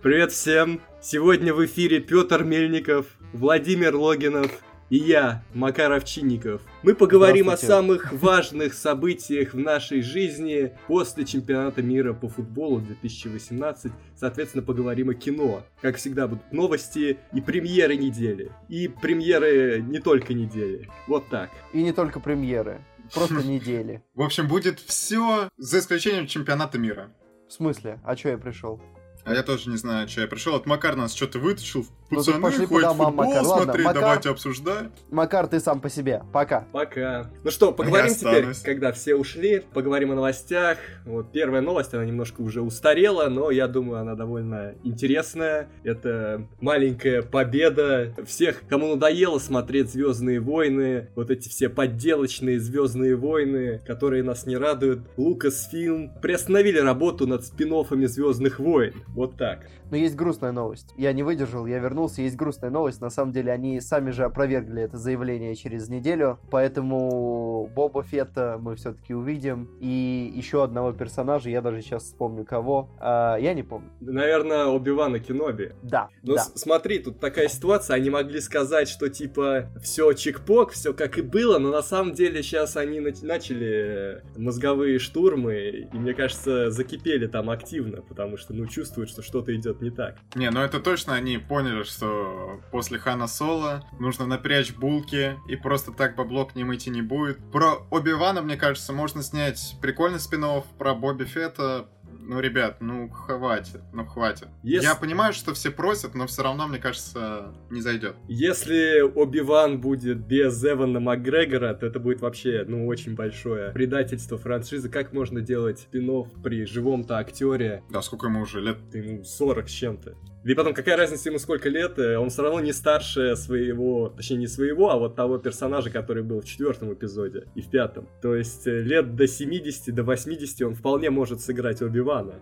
Привет всем! Сегодня в эфире Петр Мельников, Владимир Логинов и я, Макар Овчинников. Мы поговорим о самых важных событиях в нашей жизни после чемпионата мира по футболу 2018. Соответственно, поговорим о кино. Как всегда, будут новости и премьеры недели. И премьеры не только недели. Вот так. И не только премьеры. Просто недели. В общем, будет все за исключением чемпионата мира. В смысле? А что я пришел? А я тоже не знаю, что я пришел. От Макар нас что-то вытащил. Ну, Пацаны, пошли ходят по домам, футбол Макар. смотреть, Ладно, давайте обсуждать. Макар, ты сам по себе. Пока. Пока. Ну что, поговорим теперь, когда все ушли, поговорим о новостях. Вот первая новость, она немножко уже устарела, но я думаю, она довольно интересная. Это маленькая победа всех, кому надоело смотреть Звездные войны, вот эти все подделочные Звездные войны, которые нас не радуют. Лукас Фильм приостановили работу над спин Звездных войн. Вот так. Но есть грустная новость. Я не выдержал, я вернулся. Есть грустная новость. На самом деле, они сами же опровергли это заявление через неделю. Поэтому Боба Фетта мы все-таки увидим. И еще одного персонажа, я даже сейчас вспомню кого. А, я не помню. Наверное, Оби-Вана Кеноби. Да. Ну, да. смотри, тут такая ситуация. Они могли сказать, что типа все чекпок, все как и было, но на самом деле сейчас они начали мозговые штурмы. И мне кажется, закипели там активно, потому что, ну, чувствуют, что что-то идет идет не так. Не, ну это точно они поняли, что после Хана Соло нужно напрячь булки, и просто так бабло к ним идти не будет. Про Оби-Вана, мне кажется, можно снять прикольный спин про Бобби Фетта, ну, ребят, ну хватит, ну хватит. Если... Я понимаю, что все просят, но все равно, мне кажется, не зайдет. Если Оби-Ван будет без Эвана Макгрегора, то это будет вообще, ну, очень большое предательство франшизы. Как можно делать спин при живом-то актере? Да, сколько ему уже лет? Ему 40 с чем-то. И потом, какая разница ему сколько лет, э, он все равно не старше своего, точнее не своего, а вот того персонажа, который был в четвертом эпизоде и в пятом. То есть э, лет до 70, до 80 он вполне может сыграть Оби-Вана.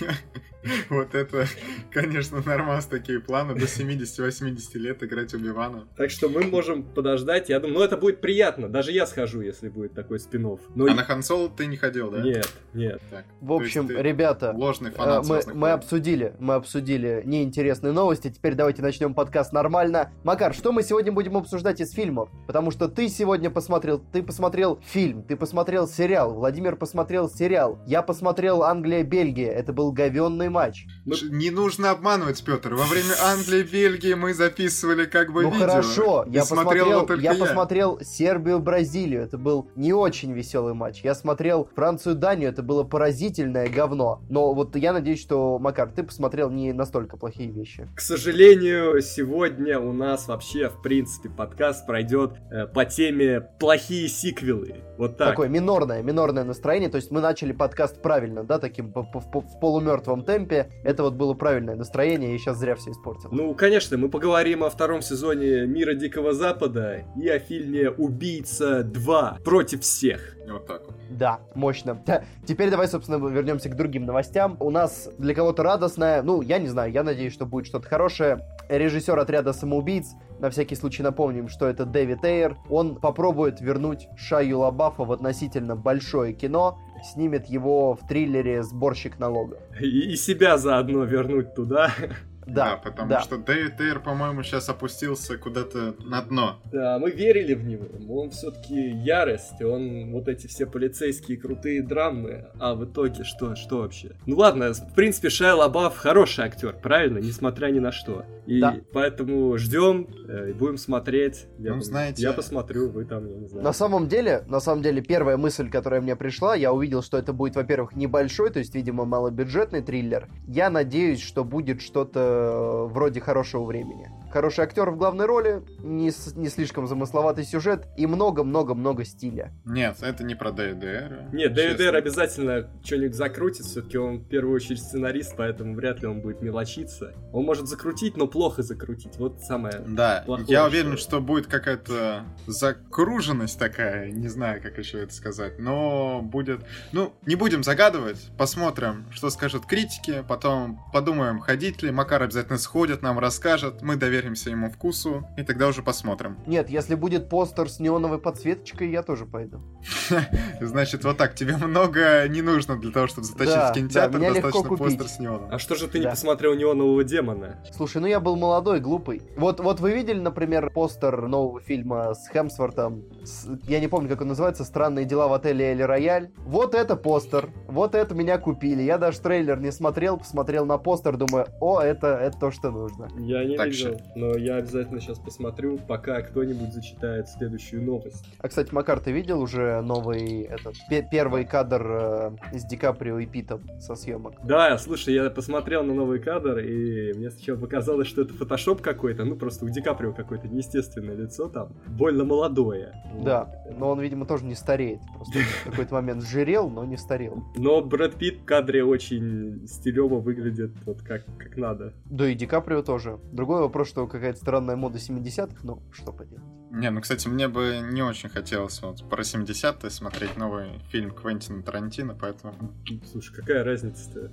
Вот это, конечно, нормас такие планы до 70-80 лет играть Убивана. Так что мы можем подождать. Я думаю, ну это будет приятно. Даже я схожу, если будет такой спин -офф. Но... А на Хансол ты не ходил, да? Нет, нет. Так, в общем, ребята, ложный фанат э, мы, мы обсудили, мы обсудили неинтересные новости. Теперь давайте начнем подкаст нормально. Макар, что мы сегодня будем обсуждать из фильмов? Потому что ты сегодня посмотрел, ты посмотрел фильм, ты посмотрел сериал, Владимир посмотрел сериал, я посмотрел Англия-Бельгия. Это был говенный матч. Ну... Не нужно обманывать, Петр. Во время Англии, Бельгии мы записывали как бы ну, видео. Ну хорошо, я посмотрел, я, я посмотрел Сербию, Бразилию. Это был не очень веселый матч. Я смотрел Францию, Данию. Это было поразительное говно. Но вот я надеюсь, что, Макар, ты посмотрел не настолько плохие вещи. К сожалению, сегодня у нас вообще, в принципе, подкаст пройдет э, по теме плохие сиквелы. Вот так. Такое минорное, минорное настроение. То есть мы начали подкаст правильно, да, таким в полумертвом темпе. Это вот было правильное настроение, и сейчас зря все испортил. Ну, конечно, мы поговорим о втором сезоне Мира Дикого Запада и о фильме Убийца 2 против всех. Вот так вот. Да, мощно. Теперь давай, собственно, вернемся к другим новостям. У нас для кого-то радостная, ну, я не знаю, я надеюсь, что будет что-то хорошее. Режиссер отряда самоубийц, на всякий случай напомним, что это Дэвид Эйр, он попробует вернуть Шаю Лабафа в относительно большое кино, снимет его в триллере «Сборщик налогов». И, и себя заодно вернуть туда. Да, да потому да. что Дэвид Эйр, по-моему, сейчас опустился куда-то на дно. Да, мы верили в него. Он все-таки ярость, он вот эти все полицейские крутые драмы. А в итоге что, что вообще? Ну ладно, в принципе, Шайа Лабаф хороший актер, правильно? Несмотря ни на что. И да. поэтому ждем э, и будем смотреть. Я, ну, знаете... я посмотрю, вы там, я не знаю. На самом деле, на самом деле, первая мысль, которая мне пришла, я увидел, что это будет, во-первых, небольшой, то есть, видимо, малобюджетный триллер. Я надеюсь, что будет что-то Э, вроде хорошего времени. Хороший актер в главной роли, не, не слишком замысловатый сюжет и много-много-много стиля. Нет, это не про ДДР. Нет, ДДР обязательно что-нибудь закрутит, все-таки он в первую очередь сценарист, поэтому вряд ли он будет мелочиться. Он может закрутить, но плохо закрутить. Вот самое Да, плохое, я уверен, что... что будет какая-то закруженность такая, не знаю, как еще это сказать, но будет... Ну, не будем загадывать, посмотрим, что скажут критики, потом подумаем, ходить ли, Макар обязательно сходит, нам расскажет, мы доверим доверимся ему вкусу, и тогда уже посмотрим. Нет, если будет постер с неоновой подсветочкой, я тоже пойду. Значит, вот так, тебе много не нужно для того, чтобы затащить в кинотеатр, достаточно постер с неоном. А что же ты не посмотрел неонового демона? Слушай, ну я был молодой, глупый. Вот, вот вы видели, например, постер нового фильма с Хемсвортом? Я не помню, как он называется, «Странные дела в отеле Эль Рояль». Вот это постер, вот это меня купили. Я даже трейлер не смотрел, посмотрел на постер, думаю, о, это, это то, что нужно. Я не так видел, но я обязательно сейчас посмотрю, пока кто-нибудь зачитает следующую новость. А, кстати, Макар, ты видел уже новый, этот, первый кадр э, с Ди Каприо и Питом со съемок? Да, слушай, я посмотрел на новый кадр, и мне сначала показалось, что это фотошоп какой-то, ну, просто у Ди Каприо какое-то неестественное лицо там, больно молодое. Да, но он, видимо, тоже не стареет, просто в какой-то момент жирел, но не старел. Но Брэд Питт в кадре очень стилево выглядит вот как, как надо. Да и Ди Каприо тоже. Другой вопрос, что какая-то странная мода 70-х, но что поделать. Не, ну, кстати, мне бы не очень хотелось вот про 70-е смотреть новый фильм Квентина Тарантино, поэтому... Слушай, какая разница-то?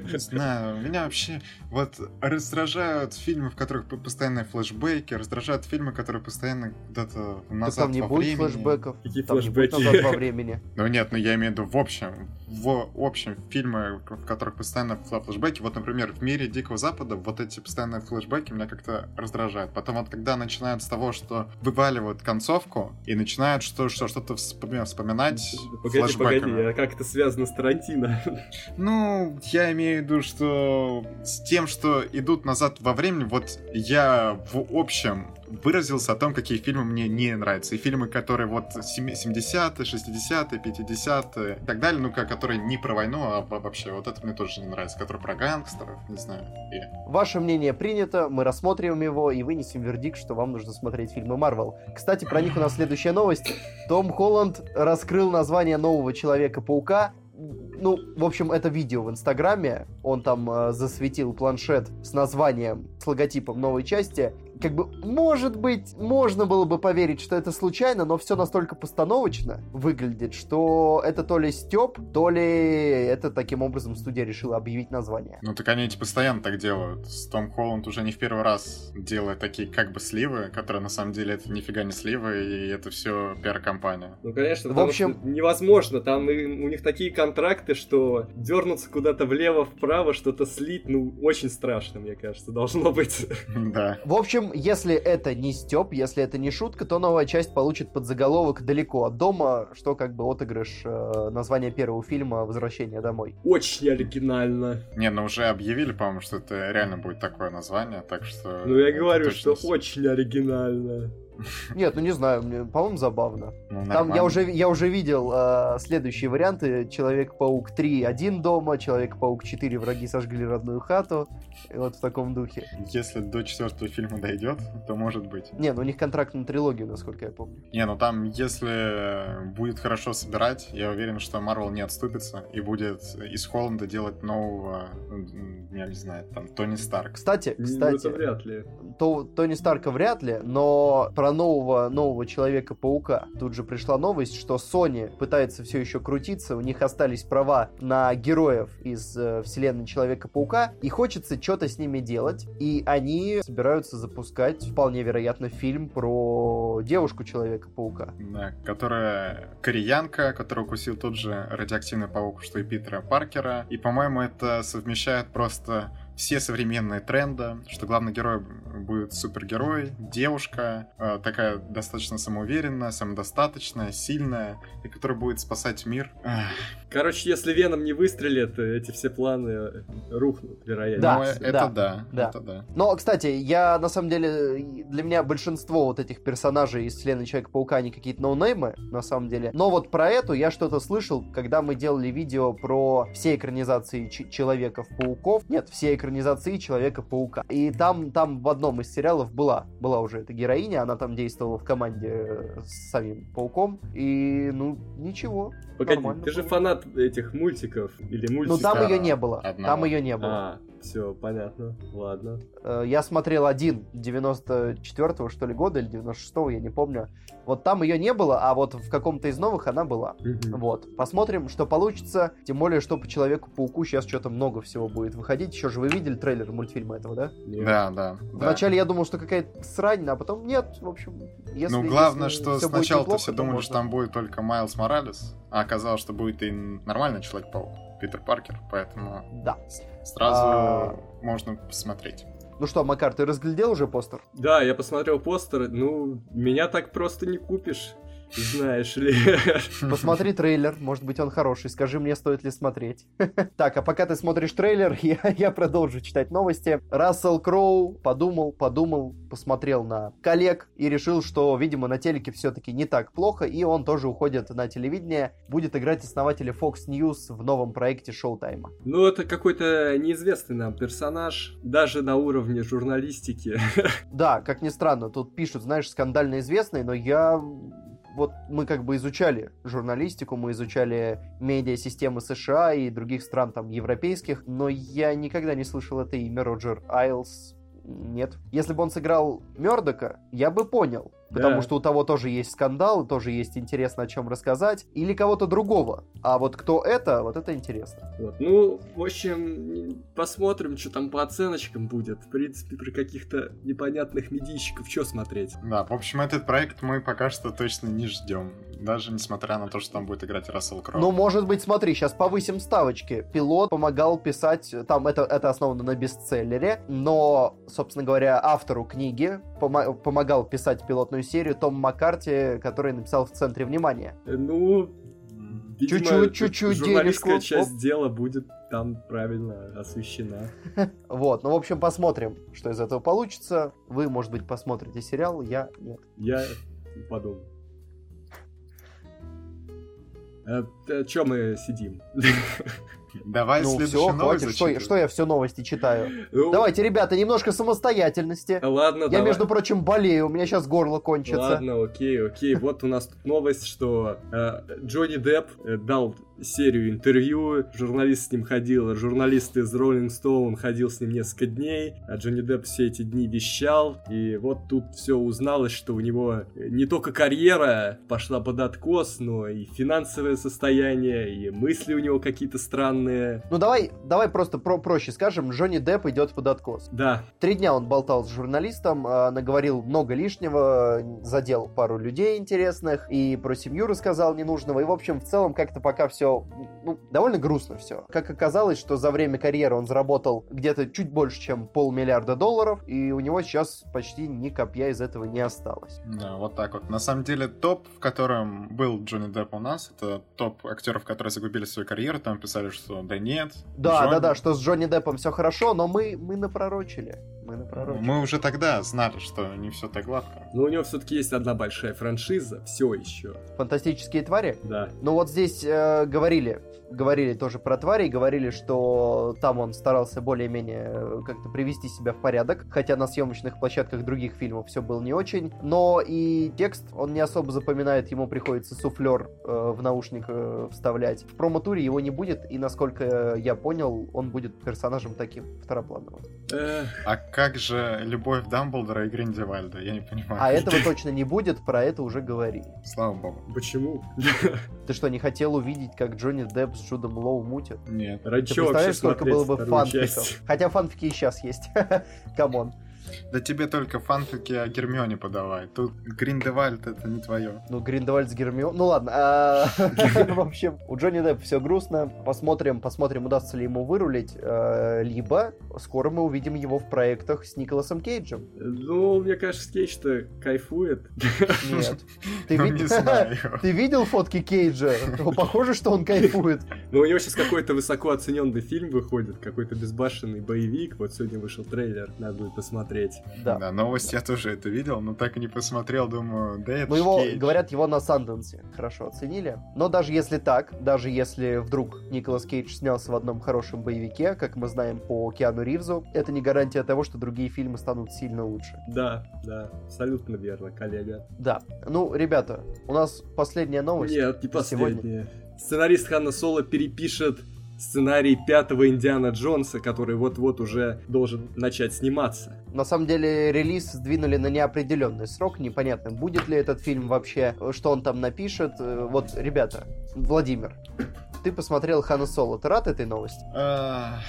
Не знаю, меня вообще вот раздражают фильмы, в которых постоянные флешбеки, раздражают фильмы, которые постоянно куда-то назад там не во будет времени. флешбеков. Какие там флешбеки? Не будет назад во времени. Ну нет, ну я имею в виду в общем, в общем фильмы, в которых постоянно флешбеки. Вот, например, в мире Дикого Запада вот эти постоянные флешбеки меня как-то раздражают. Потом вот когда начинают с того, что вываливают концовку и начинают что, что, что-то вспоминать Погоди, погоди, а как это связано с Тарантино? Ну, я имею в виду, что с тем, что идут назад во времени, вот я в общем выразился о том, какие фильмы мне не нравятся. И фильмы, которые вот 70-е, 60-е, 50-е и так далее, ну, которые не про войну, а вообще вот это мне тоже не нравится, которые про гангстеров, не знаю. И... Ваше мнение принято, мы рассмотрим его и вынесем вердикт, что вам нужно смотреть фильмы Марвел. Кстати, про них у нас следующая новость. Том Холланд раскрыл название нового Человека-паука ну, в общем, это видео в Инстаграме. Он там э, засветил планшет с названием, с логотипом новой части как бы, может быть, можно было бы поверить, что это случайно, но все настолько постановочно выглядит, что это то ли степ, то ли это таким образом студия решила объявить название. Ну так они эти постоянно так делают. С Том Холланд уже не в первый раз делает такие как бы сливы, которые на самом деле это нифига не сливы, и это все пиар-компания. Ну конечно, в общем невозможно. Там у них такие контракты, что дернуться куда-то влево-вправо, что-то слить, ну очень страшно, мне кажется, должно быть. Да. В общем, если это не степ, если это не шутка, то новая часть получит подзаголовок «Далеко от дома», что как бы отыгрыш э, названия первого фильма «Возвращение домой». Очень оригинально. Не, ну уже объявили, по-моему, что это реально будет такое название, так что... Ну я говорю, что очень оригинально. Нет, ну не знаю, мне, по-моему, забавно. Ну, Там я уже, я уже видел э, следующие варианты. Человек-паук 3 один дома, Человек-паук 4 враги сожгли родную хату. И вот в таком духе. Если до четвертого фильма дойдет, то может быть. Не, ну у них контракт на трилогию, насколько я помню. Не, ну там, если будет хорошо собирать, я уверен, что Марвел не отступится и будет из Холланда делать нового, я не знаю, там, Тони Старк. Кстати, кстати. Ну, это вряд ли. То, Тони Старка вряд ли, но про нового, нового Человека-паука. Тут же пришла новость, что Sony пытается все еще крутиться, у них остались права на героев из э, вселенной Человека-паука, и хочется что-то с ними делать, и они собираются запускать, вполне вероятно, фильм про девушку Человека-паука. Да, которая кореянка, которую укусил тот же радиоактивный паук, что и Питера Паркера, и, по-моему, это совмещает просто все современные тренды, что главный герой будет супергерой, девушка, э, такая достаточно самоуверенная, самодостаточная, сильная, и которая будет спасать мир. Короче, если Веном не выстрелит, эти все планы рухнут, вероятно. Да, ну, это да, да, да. Это да. Но, кстати, я на самом деле, для меня большинство вот этих персонажей из вселенной Человека-паука, они какие-то ноунеймы, на самом деле. Но вот про эту я что-то слышал, когда мы делали видео про все экранизации Человеков-пауков. Нет, все экранизации Человека-паука. И там, там в одном из сериалов была, была уже эта героиня, она там действовала в команде э, с самим Пауком. И, ну, ничего. Погоди, ты же фанат этих мультиков или мультиков? Ну там ее не было. Одного. Там ее не было. А, все, понятно. Ладно. Э, я смотрел один 94-го, что ли, года, или 96-го, я не помню. Вот там ее не было, а вот в каком-то из новых она была. Mm-hmm. Вот. Посмотрим, что получится. Тем более, что по Человеку-пауку сейчас что-то много всего будет выходить. Еще же вы видели видели трейлер мультфильма этого, да? Нет. Да, да. Вначале да. я думал, что какая-то срань, а потом нет, в общем, если... Ну, главное, если что сначала-то все думали, можно... что там будет только Майлз Моралес, а оказалось, что будет и нормальный Человек-паук, Питер Паркер, поэтому... Да. Сразу а... можно посмотреть. Ну что, Макар, ты разглядел уже постер? Да, я посмотрел постер. Ну, меня так просто не купишь. Знаешь ли. Посмотри трейлер, может быть он хороший, скажи мне, стоит ли смотреть. Так, а пока ты смотришь трейлер, я, я продолжу читать новости. Рассел Кроу подумал, подумал, посмотрел на коллег и решил, что, видимо, на телеке все-таки не так плохо, и он тоже уходит на телевидение, будет играть основателя Fox News в новом проекте Шоу-тайма. Ну, это какой-то неизвестный нам персонаж, даже на уровне журналистики. Да, как ни странно, тут пишут, знаешь, скандально известный, но я вот мы как бы изучали журналистику, мы изучали медиа-системы США и других стран там европейских, но я никогда не слышал это имя Роджер Айлс. Нет. Если бы он сыграл Мердока, я бы понял. Потому да. что у того тоже есть скандал, тоже есть интересно о чем рассказать. Или кого-то другого. А вот кто это, вот это интересно. Вот. Ну, в общем, посмотрим, что там по оценочкам будет. В принципе, при каких-то непонятных медийщиков что смотреть. Да, в общем, этот проект мы пока что точно не ждем. Даже несмотря на то, что там будет играть Рассел Кроу. Ну, может быть, смотри, сейчас повысим ставочки. Пилот помогал писать, там это, это основано на бестселлере, но, собственно говоря, автору книги пом- помогал писать пилотную новую серию Том Маккарти, который написал в центре внимания. Э, ну, чуть-чуть, чуть-чуть журналистская денежку. часть Оп. дела будет там правильно освещена. Вот, ну, в общем, посмотрим, что из этого получится. Вы, может быть, посмотрите сериал, я нет. Я подумаю. А, а чё мы сидим? Давай ну, все, хватит. Что, что я все новости читаю? Ну... Давайте, ребята, немножко самостоятельности. Ладно, Я, давай. между прочим, болею, у меня сейчас горло кончится. Ладно, окей, окей. Вот у нас тут новость, что э, Джонни Депп э, дал серию интервью, журналист с ним ходил, журналист из Rolling Stone ходил с ним несколько дней, а Джонни Депп все эти дни вещал, и вот тут все узналось, что у него не только карьера пошла под откос, но и финансовое состояние, и мысли у него какие-то странные. Ну давай, давай просто про проще скажем, Джонни Депп идет под откос. Да. Три дня он болтал с журналистом, а, наговорил много лишнего, задел пару людей интересных, и про семью рассказал ненужного, и в общем в целом как-то пока все ну, довольно грустно все. Как оказалось, что за время карьеры он заработал где-то чуть больше, чем полмиллиарда долларов, и у него сейчас почти ни копья из этого не осталось. Да, вот так вот. На самом деле топ, в котором был Джонни Депп у нас, это топ актеров, которые загубили свою карьеру, там писали, что да нет. Да, Джонни... да, да, что с Джонни Деппом все хорошо, но мы, мы напророчили. Мы напророчили. Мы уже тогда знали, что не все так гладко. Но у него все-таки есть одна большая франшиза, все еще. Фантастические твари? Да. Ну вот здесь э, говорили, говорили тоже про твари, говорили, что там он старался более-менее э, как-то привести себя в порядок, хотя на съемочных площадках других фильмов все было не очень. Но и текст он не особо запоминает, ему приходится суфлер э, в наушник э, вставлять. В промо-туре его не будет, и насколько я понял, он будет персонажем таким второплановым. А как же любовь Дамблдора и Гриндевальда? Я не понимаю. А этого точно не будет, про это уже говорили. Слава богу. Почему? Ты что, не хотел увидеть, как Джонни Депп с Джудом Лоу мутят? Нет. Ради Ты представляешь, сколько было бы фанфиков? Хотя фанфики и сейчас есть. Come on. Да тебе только фанфики о Гермионе подавай. Тут Гриндевальд это не твое. Ну, Гриндевальд с Гермион... Ну ладно. А, в общем, у Джонни Деппа все грустно. Посмотрим, посмотрим, удастся ли ему вырулить. А, либо скоро мы увидим его в проектах с Николасом Кейджем. Ну, мне кажется, Кейдж-то кайфует. Нет. Ты, ну, вид... Ты видел фотки Кейджа? Ну, похоже, что он кайфует. Ну, у него сейчас какой-то высоко оцененный фильм выходит, какой-то безбашенный боевик. Вот сегодня вышел трейлер, надо будет посмотреть посмотреть. Да. да, новость я тоже это видел, но так и не посмотрел, думаю, да это Ну его, Кейдж. говорят, его на Санденсе хорошо оценили. Но даже если так, даже если вдруг Николас Кейдж снялся в одном хорошем боевике, как мы знаем по Киану Ривзу, это не гарантия того, что другие фильмы станут сильно лучше. Да, да, абсолютно верно, коллега. Да. Ну, ребята, у нас последняя новость. Нет, не последняя. Сегодня. Сценарист Ханна Соло перепишет сценарий пятого Индиана Джонса, который вот-вот уже должен начать сниматься. На самом деле релиз сдвинули на неопределенный срок, непонятно, будет ли этот фильм вообще, что он там напишет. Э, вот, ребята, Владимир, ты посмотрел Хана Соло, ты рад этой новости? А,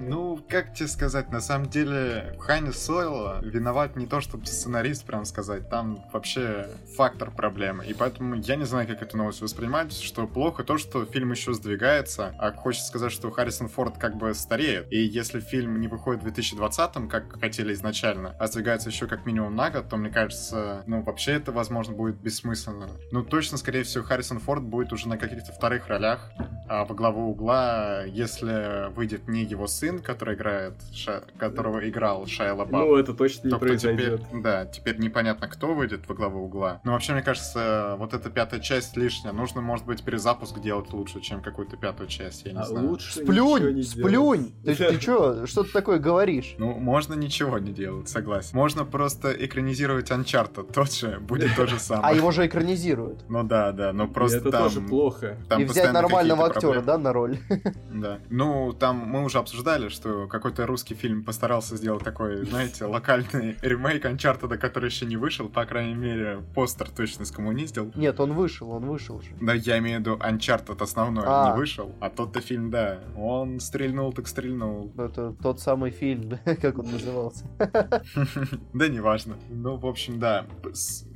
Ну, как тебе сказать, на самом деле, в Хайне Сойло виноват не то, чтобы сценарист, прям сказать, там вообще фактор проблемы. И поэтому я не знаю, как эту новость воспринимать, что плохо то, что фильм еще сдвигается, а хочется сказать, что Харрисон Форд как бы стареет. И если фильм не выходит в 2020, как хотели изначально, а сдвигается еще как минимум на год, то мне кажется, ну, вообще это, возможно, будет бессмысленно. Ну, точно, скорее всего, Харрисон Форд будет уже на каких-то вторых ролях, во главу угла, если выйдет не его сын, который играет, Ша... которого играл Шайла Лабаф. Ну, это точно не произойдет. Теперь, да, теперь непонятно, кто выйдет во главу угла. Но вообще, мне кажется, вот эта пятая часть лишняя. Нужно, может быть, перезапуск делать лучше, чем какую-то пятую часть, я не а знаю. Лучше сплюнь, сплюнь! Ты, ты что, что ты такое говоришь? Ну, можно ничего не делать, согласен. Можно просто экранизировать Uncharted, тот же, будет то же самое. А его же экранизируют. Ну да, да, но просто это там... тоже плохо. Там И взять нормального актера, да, на роль? Да. Ну, там мы уже обсуждали, что какой-то русский фильм постарался сделать такой, знаете, локальный ремейк Uncharted, который еще не вышел, по крайней мере, постер точно скоммуниздил. Нет, он вышел, он вышел же. Да, я имею в виду Uncharted основной а. не вышел, а тот-то фильм, да, он стрельнул так стрельнул. Ну, это тот самый фильм, как он назывался. Да, неважно. Ну, в общем, да.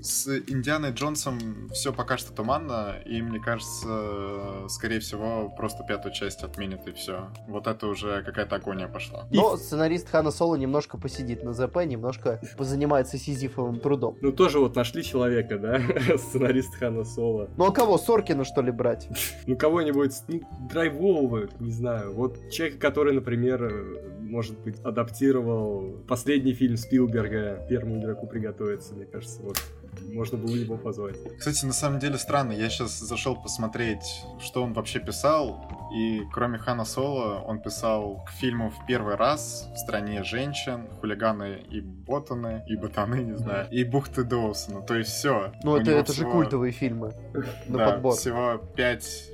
С Индианой Джонсом все пока что туманно, и мне кажется, скорее всего, просто пятую часть отменят и все. Вот это уже какая-то агония пошла. Но сценарист Хана Соло немножко посидит на ЗП, немножко позанимается сизифовым трудом. Ну тоже вот нашли человека, да? Сценарист Хана Соло. Ну а кого? Соркина что ли брать? Ну кого-нибудь ну, драйвового, не знаю. Вот человек, который, например, может быть, адаптировал последний фильм Спилберга «Первому игроку приготовиться», мне кажется, вот можно было его позвать. Кстати, на самом деле странно, я сейчас зашел посмотреть, что он вообще писал, и кроме Хана Соло, он писал к фильму в первый раз в «Стране женщин», «Хулиганы и ботаны», и «Ботаны», не знаю, и «Бухты Доусона», то есть все. Ну это, это всего... же культовые фильмы на да, подбор. всего пять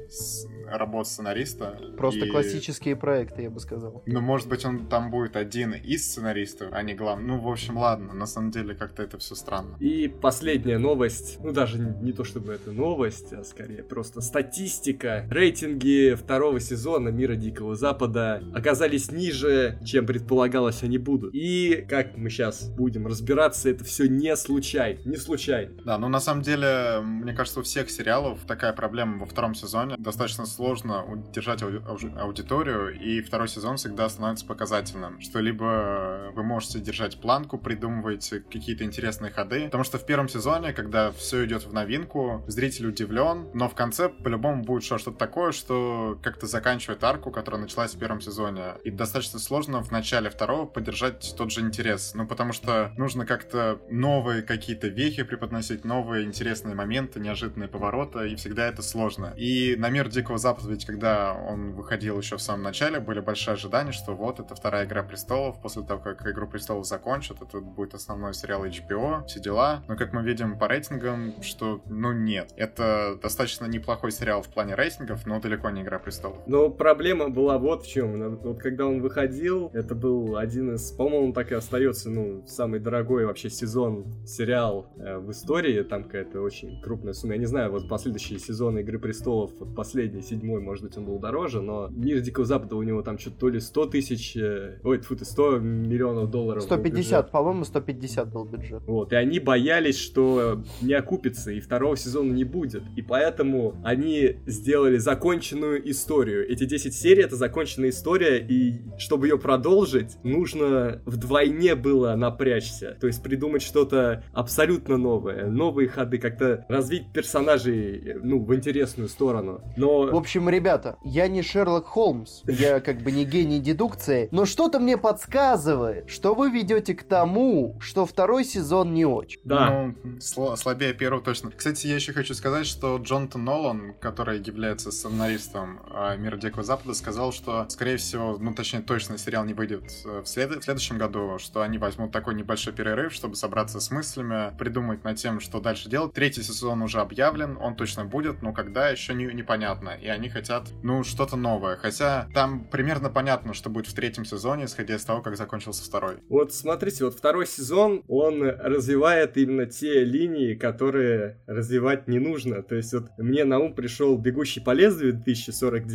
работ сценариста. Просто и... классические проекты, я бы сказал. Ну, может быть, он там будет один из сценаристов, а не главный. Ну, в общем, ладно, на самом деле как-то это все странно. И последняя новость, ну, даже не то чтобы это новость, а скорее просто статистика. Рейтинги второго сезона Мира Дикого Запада оказались ниже, чем предполагалось они будут. И, как мы сейчас будем разбираться, это все не случайно, не случайно. Да, ну, на самом деле, мне кажется, у всех сериалов такая проблема во втором сезоне. Достаточно сложно удержать ауди аудиторию, и второй сезон всегда становится показательным. Что либо вы можете держать планку, придумываете какие-то интересные ходы, потому что в первом сезоне, когда все идет в новинку, зритель удивлен, но в конце по-любому будет что-то такое, что как-то заканчивает арку, которая началась в первом сезоне. И достаточно сложно в начале второго поддержать тот же интерес. Ну, потому что нужно как-то новые какие-то вехи преподносить, новые интересные моменты, неожиданные повороты, и всегда это сложно. И на мир Дикого Запада Запад, ведь когда он выходил еще в самом начале, были большие ожидания, что вот это вторая Игра Престолов, после того, как Игру Престолов закончат, это будет основной сериал HBO, все дела. Но как мы видим по рейтингам, что, ну, нет. Это достаточно неплохой сериал в плане рейтингов, но далеко не Игра Престолов. Но проблема была вот в чем. Вот когда он выходил, это был один из, по-моему, так и остается, ну, самый дорогой вообще сезон сериал э, в истории. Там какая-то очень крупная сумма. Я не знаю, вот последующие сезоны Игры Престолов, вот последний, седьмой, может быть, он был дороже, но Мир Дикого Запада у него там что-то то ли 100 тысяч, э, ой, фу ты, 100 миллионов долларов 150, по-моему, 150 был бюджет. Вот, и они боялись, что не окупится, и второго сезона не будет. И поэтому они сделали законченную историю. Эти 10 серий — это законченная история, и чтобы ее продолжить, нужно вдвойне было напрячься. То есть придумать что-то абсолютно новое, новые ходы, как-то развить персонажей, ну, в интересную сторону. Но... В общем, ребята, я не Шерлок Холмс, я как бы не гений дедукции, но что-то мне подсказывает, что вы ведете к тому, что второй сезон не очень. Да. Ну, слабее первого точно. Кстати, я еще хочу сказать, что Джонатан Нолан, который является сценаристом Мира Дикого Запада, сказал, что, скорее всего, ну, точнее, точно сериал не выйдет в, след... в следующем году, что они возьмут такой небольшой перерыв, чтобы собраться с мыслями, придумать над тем, что дальше делать. Третий сезон уже объявлен, он точно будет, но когда еще не, непонятно. И они хотят, ну, что-то новое. Хотя там примерно понятно, что будет в третьем сезоне, исходя из того, как закончился второй. Вот смотрите, вот второй сезон, он развивает именно те линии, которые развивать не нужно. То есть вот мне на ум пришел «Бегущий по лезвию» 2049,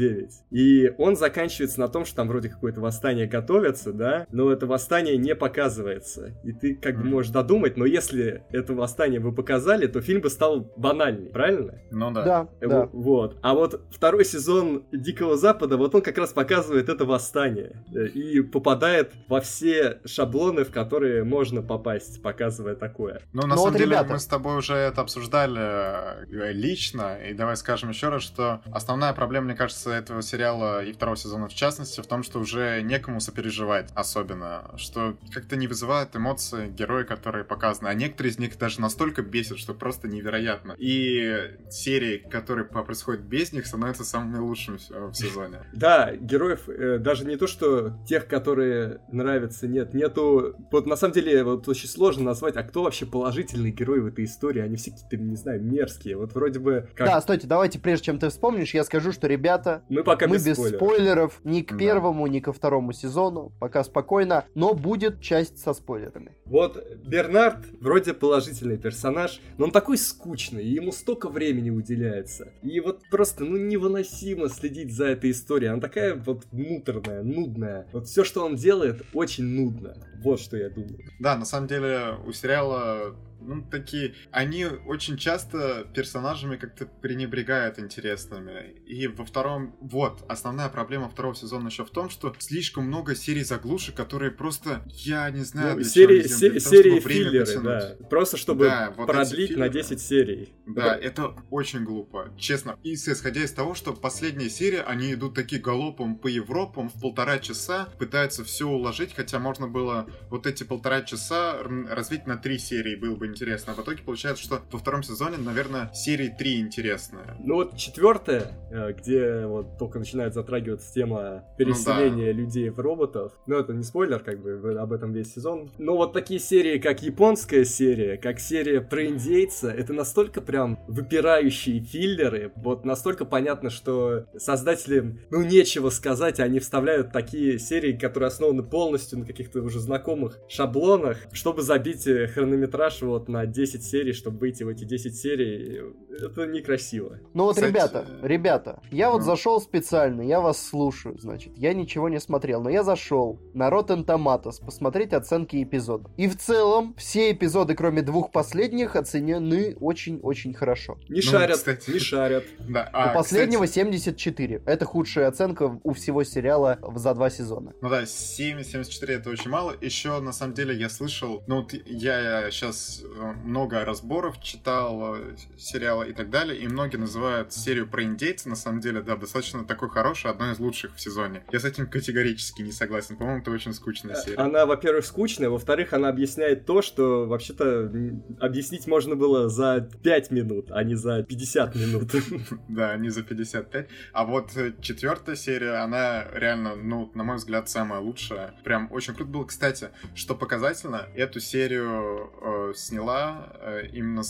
и он заканчивается на том, что там вроде какое-то восстание готовится, да, но это восстание не показывается. И ты как бы можешь додумать, но если это восстание бы показали, то фильм бы стал банальный, правильно? Ну да. Да, Э, да. Вот. А вот второй сезон Дикого Запада, вот он как раз показывает это восстание. э, И попадает во все шаблоны, в которые можно попасть, показывая такое. Ну, на Ну самом вот, деле, ребята. мы с тобой уже это обсуждали э, лично, и давай скажем еще раз, что основная проблема, мне кажется, этого сериала и второго сезона в частности, в том, что уже некому сопереживать особенно, что как-то не вызывают эмоции герои, которые показаны, а некоторые из них даже настолько бесят, что просто невероятно. И серии, которые происходят без них, становятся самыми лучшими в в сезоне. Да, героев э, даже не то, что тех, которые нравятся, нет. Нету... Вот на самом деле вот очень сложно назвать, а кто вообще положительный герой в этой истории. Они все какие-то, не знаю, мерзкие. Вот вроде бы... Как... Да, стойте, давайте, прежде чем ты вспомнишь, я скажу, что, ребята, Мы пока мы без, без спойлеров. спойлеров ни к Да. первому, ни ко второму сезону, пока спокойно, но будет часть со спойлерами. Вот Бернард вроде положительный персонаж, но он такой скучный, и ему столько времени уделяется. И вот просто, ну, невыносимо следить за этой историей. Она такая вот муторная, нудная. Вот все, что он делает, очень нудно. Вот что я думаю. Да, на самом деле у сериала ну, такие... Они очень часто персонажами как-то пренебрегают интересными. И во втором... Вот, основная проблема второго сезона еще в том, что слишком много серий заглушек, которые просто... Я не знаю, Ну, для серии, се- сделаны, того, серии время филлеры, да. Просто чтобы Да, вот продлить на филлеры. 10 серий. Да, это очень глупо, честно. И исходя из того, что последняя серия, они идут такие галопом по Европам в полтора часа, пытаются все уложить, хотя можно было вот эти полтора часа развить на три серии, было бы интересно. А в итоге получается, что во втором сезоне, наверное, серии три интересные. Ну вот четвертая, э, где вот только начинает затрагиваться тема переселения людей в роботов. Ну это не спойлер, как бы об этом весь сезон. Но вот такие серии, как японская серия, как серия про индейца, это настолько прям выпирающие филлеры. Вот настолько понятно, что создателям, ну нечего сказать, они вставляют такие серии, которые основаны полностью на каких-то уже знакомых шаблонах, чтобы забить э, хронометраж вот на 10 серий, чтобы выйти в эти 10 серий. Это некрасиво. Ну вот, Кстати, ребята, э, ребята, я вот ну. зашел специально, я вас слушаю, значит, я ничего не смотрел, но я зашел на Rotten Tomatoes посмотреть оценки эпизодов. И в целом, все эпизоды, кроме двух последних, оценены очень-очень хорошо. Не Ну, шарят, кстати. не шарят. Да, У а, последнего кстати, 74. Это худшая оценка у всего сериала за два сезона. Ну да, 7,74 это очень мало. Еще, на самом деле, я слышал, ну вот я сейчас много разборов читал э, сериала и так далее, и многие называют серию про индейца, на самом деле, да, достаточно такой хороший, одной из лучших в сезоне. Я с этим категорически не согласен. По-моему, это очень скучная серия. Она, во-первых, скучная, во-вторых, она объясняет то, что вообще-то объяснить можно было за 5 минут, а не за 50 минут. Да, не за 55. А вот э, четвертая серия, она реально, ну, на мой взгляд, самая лучшая. Прям очень круто было. Кстати, что показательно, эту серию э, сняла э, именно,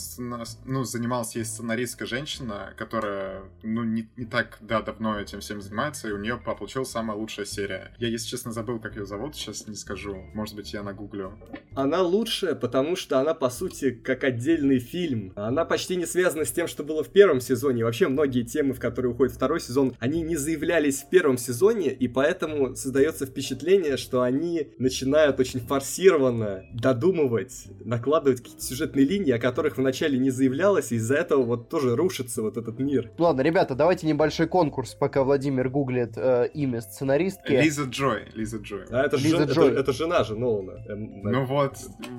ну, занималась ей сценаристка женщина, которая, ну, не, не так, да, давно этим всем занимается, и у нее получилась самая лучшая серия. Я, если честно, забыл, как ее зовут, сейчас не скажу. Может быть, я нагуглю. Она лучшая, потому что она, по сути, как отдельный фильм. Она почти не связана с тем, что было в первом сезоне. Вообще, многие темы, в которые уходит второй сезон, они не заявлялись в первом сезоне, и поэтому создается впечатление, что они начинают очень форсированно додумывать, накладывать какие-то сюжетные линии, о которых вначале не заявлялось, и из-за этого вот тоже рушится вот этот мир. Ладно, ребята, давайте небольшой конкурс, пока Владимир гуглит э, имя сценаристки. Лиза Джой. Лиза Джой. А это, Лиза жен- это- Джой. это жена же Нолана. Эм, Ну вот,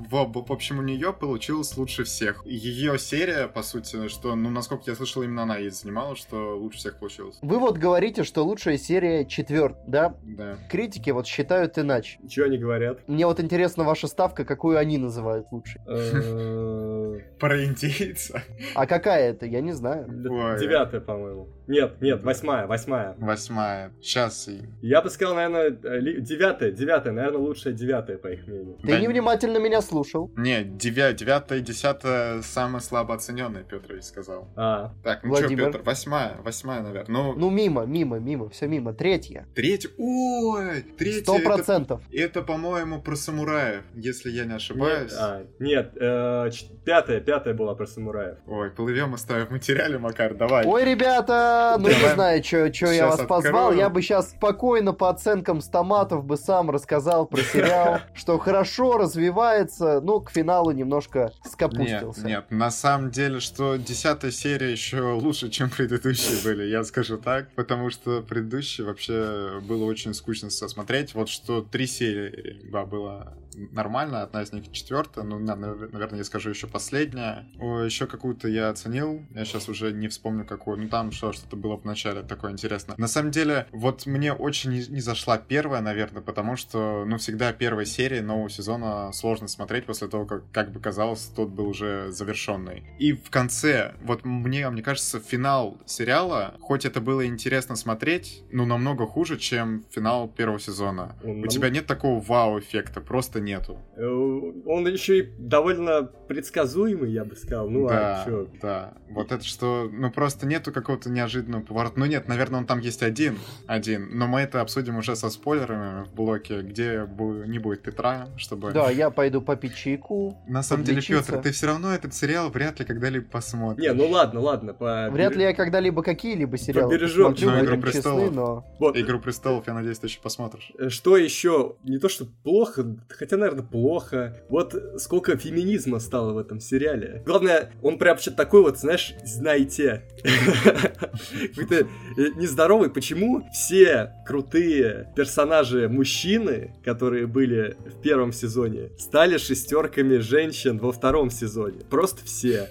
в, в общем, у нее получилось лучше всех. Ее серия, по сути, что, ну, насколько я слышал, именно она ей занималась, что лучше всех получилось. Вы вот говорите, что лучшая серия четвертая, да? Да. Критики вот считают иначе. Чего они говорят? Мне вот интересна ваша ставка, какую они называют лучшей. Э, Про индейца. А какая это, я не знаю. Ой. Девятая, по-моему. Нет, нет, восьмая, восьмая. Восьмая. Сейчас и... Я бы сказал, наверное, э, ли- девятая, девятая, наверное, лучшая девятая, по их мнению. Ты Да невнимательно меня слушал. Не, девя... девятая и десятая самые слабо оцененные, Петр ведь сказал. А, Так, ну что, Владимир? Петр, восьмая, восьмая, наверное. Ну, Ну, мимо, мимо, мимо, все мимо. Третья. третья... Ой, третья... Сто это- процентов. Это, по-моему, про самураев, если я не ошибаюсь. нет, а, нет, э, ч- пятая пятая, была про самураев. Ой, плывем и ставим в материале, Макар, давай. Ой, ребята, ну не знаю, что я вас позвал. Я бы сейчас спокойно по оценкам с томатов бы сам рассказал про сериал, что хорошо развивается, ну, к финалу немножко скопустился. Нет, нет, на самом деле, что десятая серия еще лучше, чем предыдущие были, я скажу так, потому что предыдущие вообще было очень скучно смотреть. Вот что три серии было нормально, одна из них четвертая, ну, наверное, я скажу еще последняя. О, еще какую-то я оценил, я сейчас уже не вспомню какую, ну там что, что-то было в начале такое интересное. На самом деле, вот мне очень не, не зашла первая, наверное, потому что, ну, всегда первая серия нового сезона сложно смотреть после того, как, как бы казалось, тот был уже завершенный. И в конце, вот мне, мне кажется, финал сериала, хоть это было интересно смотреть, но намного хуже, чем финал первого сезона. Он, У тебя нет такого вау-эффекта, просто нету. Э, он еще и довольно предсказуемый, я бы сказал. Ну, а да, а чё? Да, вот это что, ну просто нету какого-то неожиданного поворота. Ну нет, наверное, он там есть один, один, но мы это обсудим уже со спойлерами в блоке, где не будет Петра, чтобы... Да, я пойду попить чайку. На самом деле, Петр, ты все равно этот сериал вряд ли когда-либо посмотришь. Не, ну ладно, ладно. По... Вряд ли я когда-либо какие-либо сериалы Побережем. посмотрю, ну, Игру престолов. Честны, но... вот. Игру престолов, я надеюсь, ты еще посмотришь. Э, что еще? Не то, что плохо, хотя, наверное, плохо. Вот сколько феминизма стало в этом сериале. Главное, он прям что-то такой вот, знаешь, знаете. Какой-то э, нездоровый. Почему все крутые персонажи мужчины, которые были в первом сезоне, стали шестерками женщин во втором сезоне? Просто все.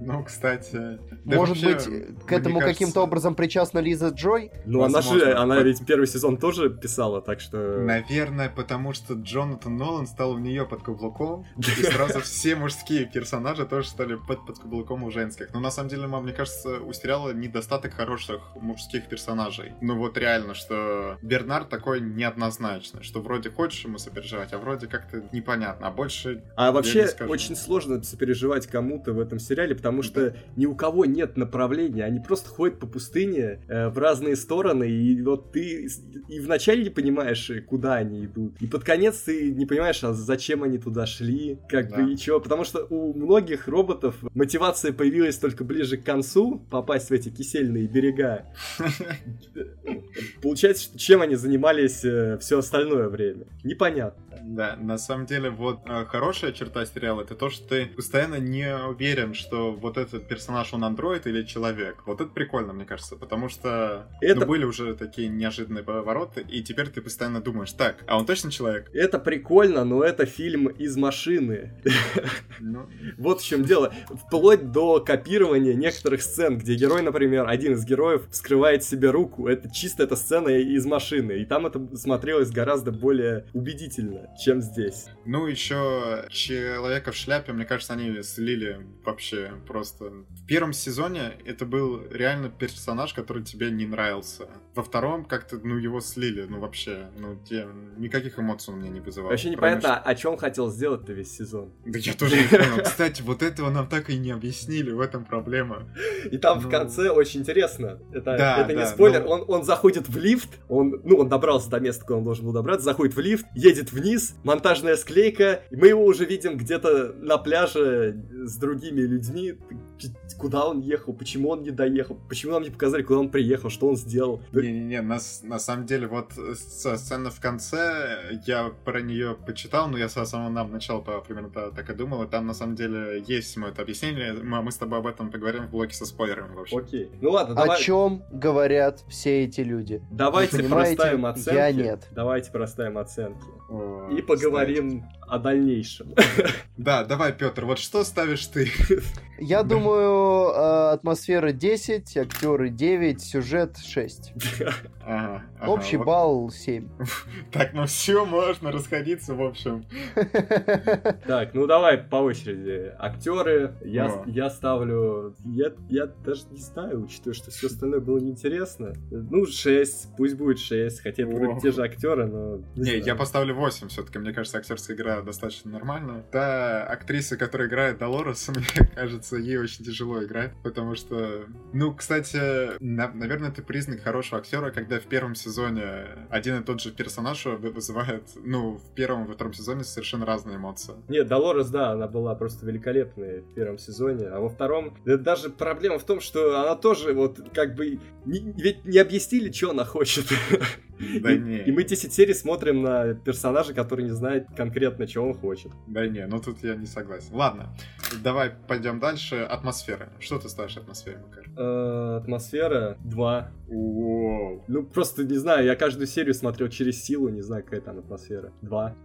Ну, кстати... Может быть, к этому каким-то образом причастна Лиза Джой? Ну, она же, она ведь первый сезон тоже писала, так что... Наверное, потому что Джонатан Нолан стал в нее под каблуком, и сразу все мужские персонажи тоже стали под, под каблуком у женских. Но на самом деле, мне кажется, у сериала недостаток хороших мужских персонажей. Ну вот реально, что Бернард такой неоднозначный, что вроде хочешь ему сопереживать, а вроде как-то непонятно, а больше... А вообще очень сложно сопереживать кому-то в этом этом сериале, потому что ни у кого нет направления, они просто ходят по пустыне э, в разные стороны, и вот ты и вначале не понимаешь, куда они идут, и под конец ты не понимаешь, а зачем они туда шли, как да. бы и чего, потому что у многих роботов мотивация появилась только ближе к концу, попасть в эти кисельные берега. Получается, чем они занимались э, все остальное время? Непонятно. Да, на самом деле, вот э, хорошая черта сериала это то, что ты постоянно не уверен, что вот этот персонаж он андроид или человек. Вот это прикольно, мне кажется, потому что ну, это... ну, были уже такие неожиданные повороты, и теперь ты постоянно думаешь, так, а он точно человек? Это прикольно, но это фильм из машины. Ну... Вот в чем дело. Вплоть до копирования некоторых сцен, где герой, например, один из героев вскрывает себе руку. Это чисто эта сцена из машины. И там это смотрелось гораздо более убедительно чем здесь. Ну, еще Человека в шляпе, мне кажется, они слили вообще просто. В первом сезоне это был реально персонаж, который тебе не нравился. Во втором как-то, ну, его слили, ну, вообще, ну, те, никаких эмоций он мне не вызывал. Вообще непонятно, что... о чем хотел сделать-то весь сезон. Да я тоже не понял. Кстати, вот этого нам так и не объяснили, в этом проблема. И там в ну. конце очень интересно. Это, это не спойлер. Он, он заходит в лифт, он, ну, он добрался до места, куда он должен был добраться, заходит в лифт, едет вниз, монтажная склейка, и мы его уже видим где-то на пляже с другими людьми. Куда он ехал, почему он не доехал, почему нам не показали, куда он приехал, что он сделал. Не-не-не, на, на самом деле, вот сцена в конце, я про нее почитал, но я с самого нам начала примерно так и думал, и там на самом деле есть мы это объяснение, мы, мы с тобой об этом поговорим в блоке со спойлерами вообще. Окей, ну ладно, давай... О чем говорят все эти люди? Давайте проставим оценки. Я нет. Давайте проставим оценки. И поговорим ставить. о дальнейшем. Да, давай, Петр, вот что ставишь ты? Я думаю, э, атмосфера 10, актеры 9, сюжет 6. Ага, ага, Общий вот. балл 7. Так, ну все, можно расходиться, в общем. Так, ну давай по очереди. Актеры, я, я ставлю... Я, я даже не знаю, учитывая, что все остальное было неинтересно. Ну, 6, пусть будет 6, хотя это те же актеры, но... Не я поставлю 8 все-таки, мне кажется, актерская игра достаточно нормальная. Та актриса, которая играет Долорес, мне кажется, ей очень тяжело играть, потому что, ну, кстати, на, наверное, это признак хорошего актера, когда в первом сезоне один и тот же персонаж вызывает, ну, в первом и во втором сезоне совершенно разные эмоции. Нет, Долорес, да, она была просто великолепной в первом сезоне, а во втором даже проблема в том, что она тоже вот как бы ведь не объяснили, что она хочет. Да и, не. И мы 10 серий смотрим на персонажа, который не знает конкретно, чего он хочет. Да не, ну тут я не согласен. Ладно, давай пойдем дальше. Атмосфера. Что ты ставишь атмосфере, Макар? Э, атмосфера 2. Ну, просто не знаю, я каждую серию смотрел через силу, не знаю, какая там атмосфера. 2.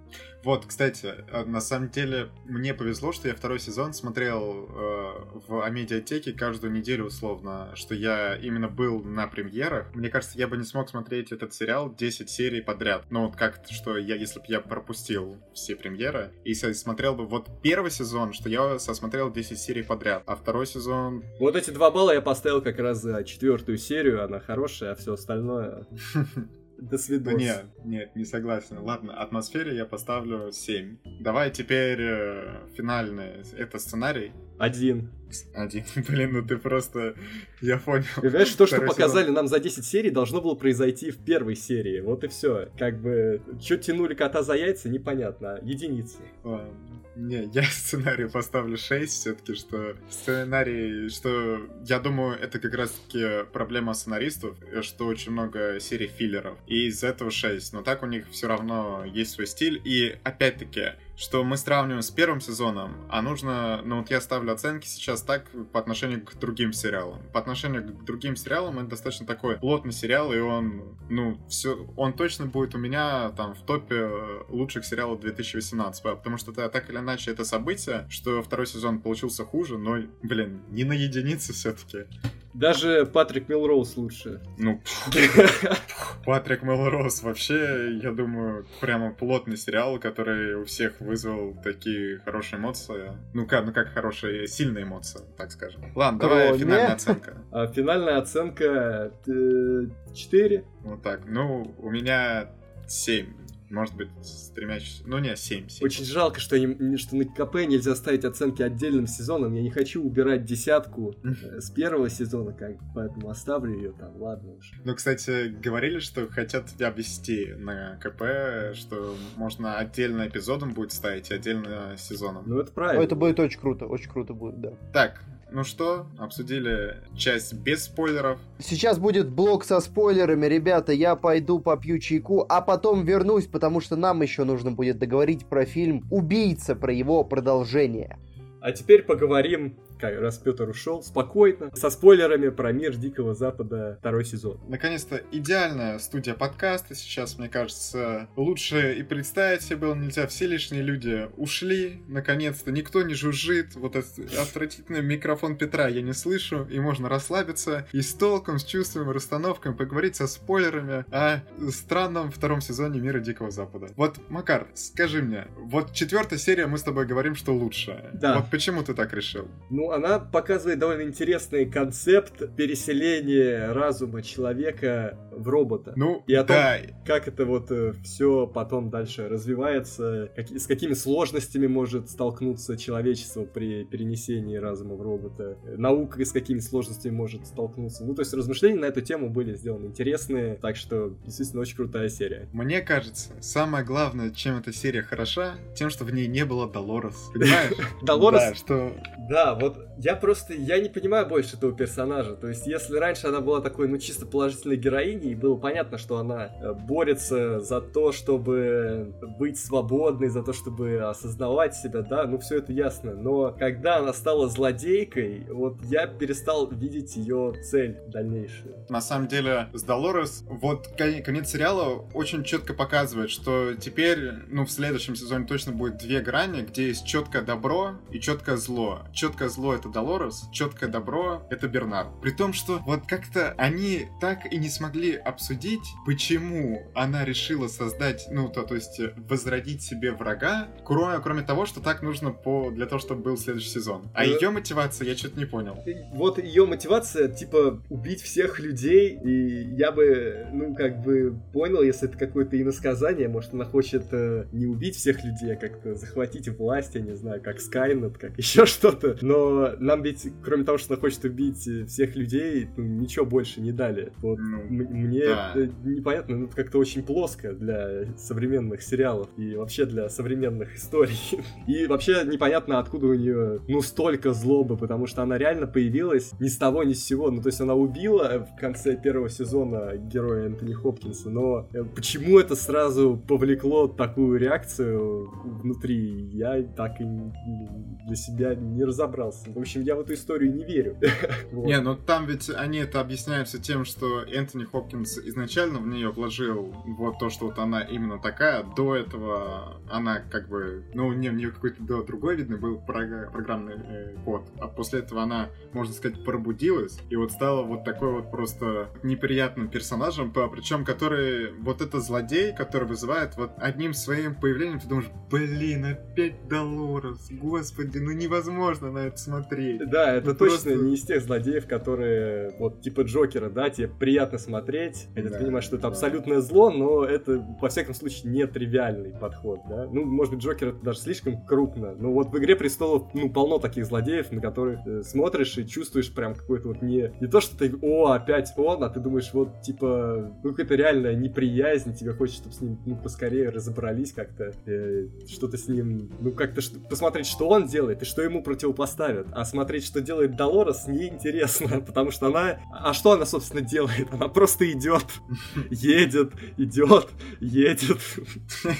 Вот, кстати, э, на самом деле мне повезло, что я второй сезон смотрел э, в Амедиатеке каждую неделю условно, что я именно был на премьерах. Мне кажется, я бы не смог смотреть этот сериал 10 серий подряд. Ну вот как-то, что я, если бы я пропустил все премьеры и смотрел бы вот первый сезон, что я сосмотрел 10 серий подряд, а второй сезон... Вот эти два балла я поставил как раз за четвертую серию, она хорошая, а все остальное... До свидания. Нет, нет, не согласен. Ладно, атмосфере я поставлю 7. Давай теперь э, финальный. Это сценарий. Один. Один. Блин, ну ты просто... Я понял. Понимаешь, то, что показали нам за 10 серий, должно было произойти в первой серии. Вот и все. Как бы, что тянули кота за яйца, непонятно. Единицы. Ладно. Не, я сценарию поставлю 6 все-таки, что сценарий, что я думаю, это как раз-таки проблема сценаристов, что очень много серий филлеров. И из этого 6. Но так у них все равно есть свой стиль. И опять-таки, что мы сравниваем с первым сезоном, а нужно, ну вот я ставлю оценки сейчас так по отношению к другим сериалам. По отношению к другим сериалам это достаточно такой плотный сериал, и он, ну, все, он точно будет у меня там в топе лучших сериалов 2018, потому что это, так или иначе это событие, что второй сезон получился хуже, но, блин, не на единицы все-таки. Даже Патрик Милроуз лучше. Ну, Патрик Мелроуз вообще, я думаю, прямо плотный сериал, который у всех вызвал такие хорошие эмоции. Ну как, ну как хорошие, сильные эмоции, так скажем. Ладно, давай финальная оценка. А, финальная оценка 4. Э, вот так. Ну, у меня 7. Может быть, с тремя... Ну, не, 7, 7. Очень жалко, что, не, что на КП нельзя ставить оценки отдельным сезоном. Я не хочу убирать десятку э, с первого сезона, как, поэтому оставлю ее там, ладно уж. Ну, кстати, говорили, что хотят тебя ввести на КП, что можно отдельно эпизодом будет ставить, отдельно сезоном. Ну, это правильно. Ну, это будет очень круто, очень круто будет, да. Так, ну что, обсудили часть без спойлеров. Сейчас будет блок со спойлерами, ребята. Я пойду попью чайку, а потом вернусь, потому что нам еще нужно будет договорить про фильм «Убийца», про его продолжение. А теперь поговорим раз Петр ушел, спокойно, со спойлерами про мир Дикого Запада второй сезон. Наконец-то идеальная студия подкаста сейчас, мне кажется, лучше и представить себе было нельзя. Все лишние люди ушли, наконец-то, никто не жужжит, вот этот отвратительный микрофон Петра я не слышу, и можно расслабиться и с толком, с чувством, расстановкой поговорить со спойлерами о странном втором сезоне Мира Дикого Запада. Вот, Макар, скажи мне, вот четвертая серия мы с тобой говорим, что лучше. Да. Вот почему ты так решил? Ну, она показывает довольно интересный концепт переселения разума человека в робота. Ну, и о том, да. как это вот э, все потом дальше развивается, как, с какими сложностями может столкнуться человечество при перенесении разума в робота, наука с какими сложностями может столкнуться. Ну, то есть размышления на эту тему были сделаны интересные, так что действительно очень крутая серия. Мне кажется, самое главное, чем эта серия хороша, тем, что в ней не было Долорес. Понимаешь? Долорес? Да, что... Да, вот я просто, я не понимаю больше этого персонажа. То есть, если раньше она была такой, ну, чисто положительной героиней, было понятно, что она э, борется за то, чтобы быть свободной, за то, чтобы осознавать себя, да, ну, все это ясно. Но когда она стала злодейкой, вот я перестал видеть ее цель дальнейшую. На самом деле, с Долорес, вот конец сериала очень четко показывает, что теперь, ну, в следующем сезоне точно будет две грани, где есть четкое добро и четкое зло. Четкое зло зло это Долорес, четкое добро это Бернард. При том, что вот как-то они так и не смогли обсудить, почему она решила создать, ну, то, то есть возродить себе врага, кроме, кроме того, что так нужно по, для того, чтобы был следующий сезон. А ее мотивация я что-то не понял. Вот ее мотивация, типа, убить всех людей, и я бы, ну, как бы понял, если это какое-то иносказание, может, она хочет э, не убить всех людей, а как-то захватить власть, я не знаю, как Скайнет, как еще что-то. Но нам ведь, кроме того, что она хочет убить всех людей, ну, ничего больше не дали. Вот ну, мне да. непонятно, ну, это как-то очень плоско для современных сериалов и вообще для современных историй. И вообще непонятно, откуда у нее, ну, столько злобы, потому что она реально появилась ни с того, ни с сего. Ну, то есть она убила в конце первого сезона героя Энтони Хопкинса, но э, почему это сразу повлекло такую реакцию внутри, я так и для себя не разобрался. В общем, я в эту историю не верю. Не, ну там ведь они это объясняются тем, что Энтони Хопкинс изначально в нее вложил вот то, что вот она именно такая. До этого она как бы, ну, у нее какой-то другой, видно, был программный э, код. А после этого она, можно сказать, пробудилась и вот стала вот такой вот просто неприятным персонажем, причем который, вот это злодей, который вызывает вот одним своим появлением, ты думаешь, блин, опять Долорес, господи, ну невозможно на это смотреть. Да, это ну, точно просто... не из тех злодеев, которые, вот, типа Джокера, да, тебе приятно смотреть, хотя да, ты понимаешь, что это да. абсолютное зло, но это, во всяком случае, не тривиальный подход, да. Ну, может быть, Джокер это даже слишком крупно, но вот в «Игре престолов», ну, полно таких злодеев, на которых э, смотришь и чувствуешь прям какой-то вот не... Не то, что ты, о, опять он, а ты думаешь, вот, типа, ну, какая-то реальная неприязнь, тебе хочется, чтобы с ним, ну, поскорее разобрались как-то, э, что-то с ним, ну, как-то посмотреть, что он делает и что ему противопоставят. А смотреть, что делает Долорес, неинтересно, потому что она... А что она, собственно, делает? Она просто идет, едет, идет, едет.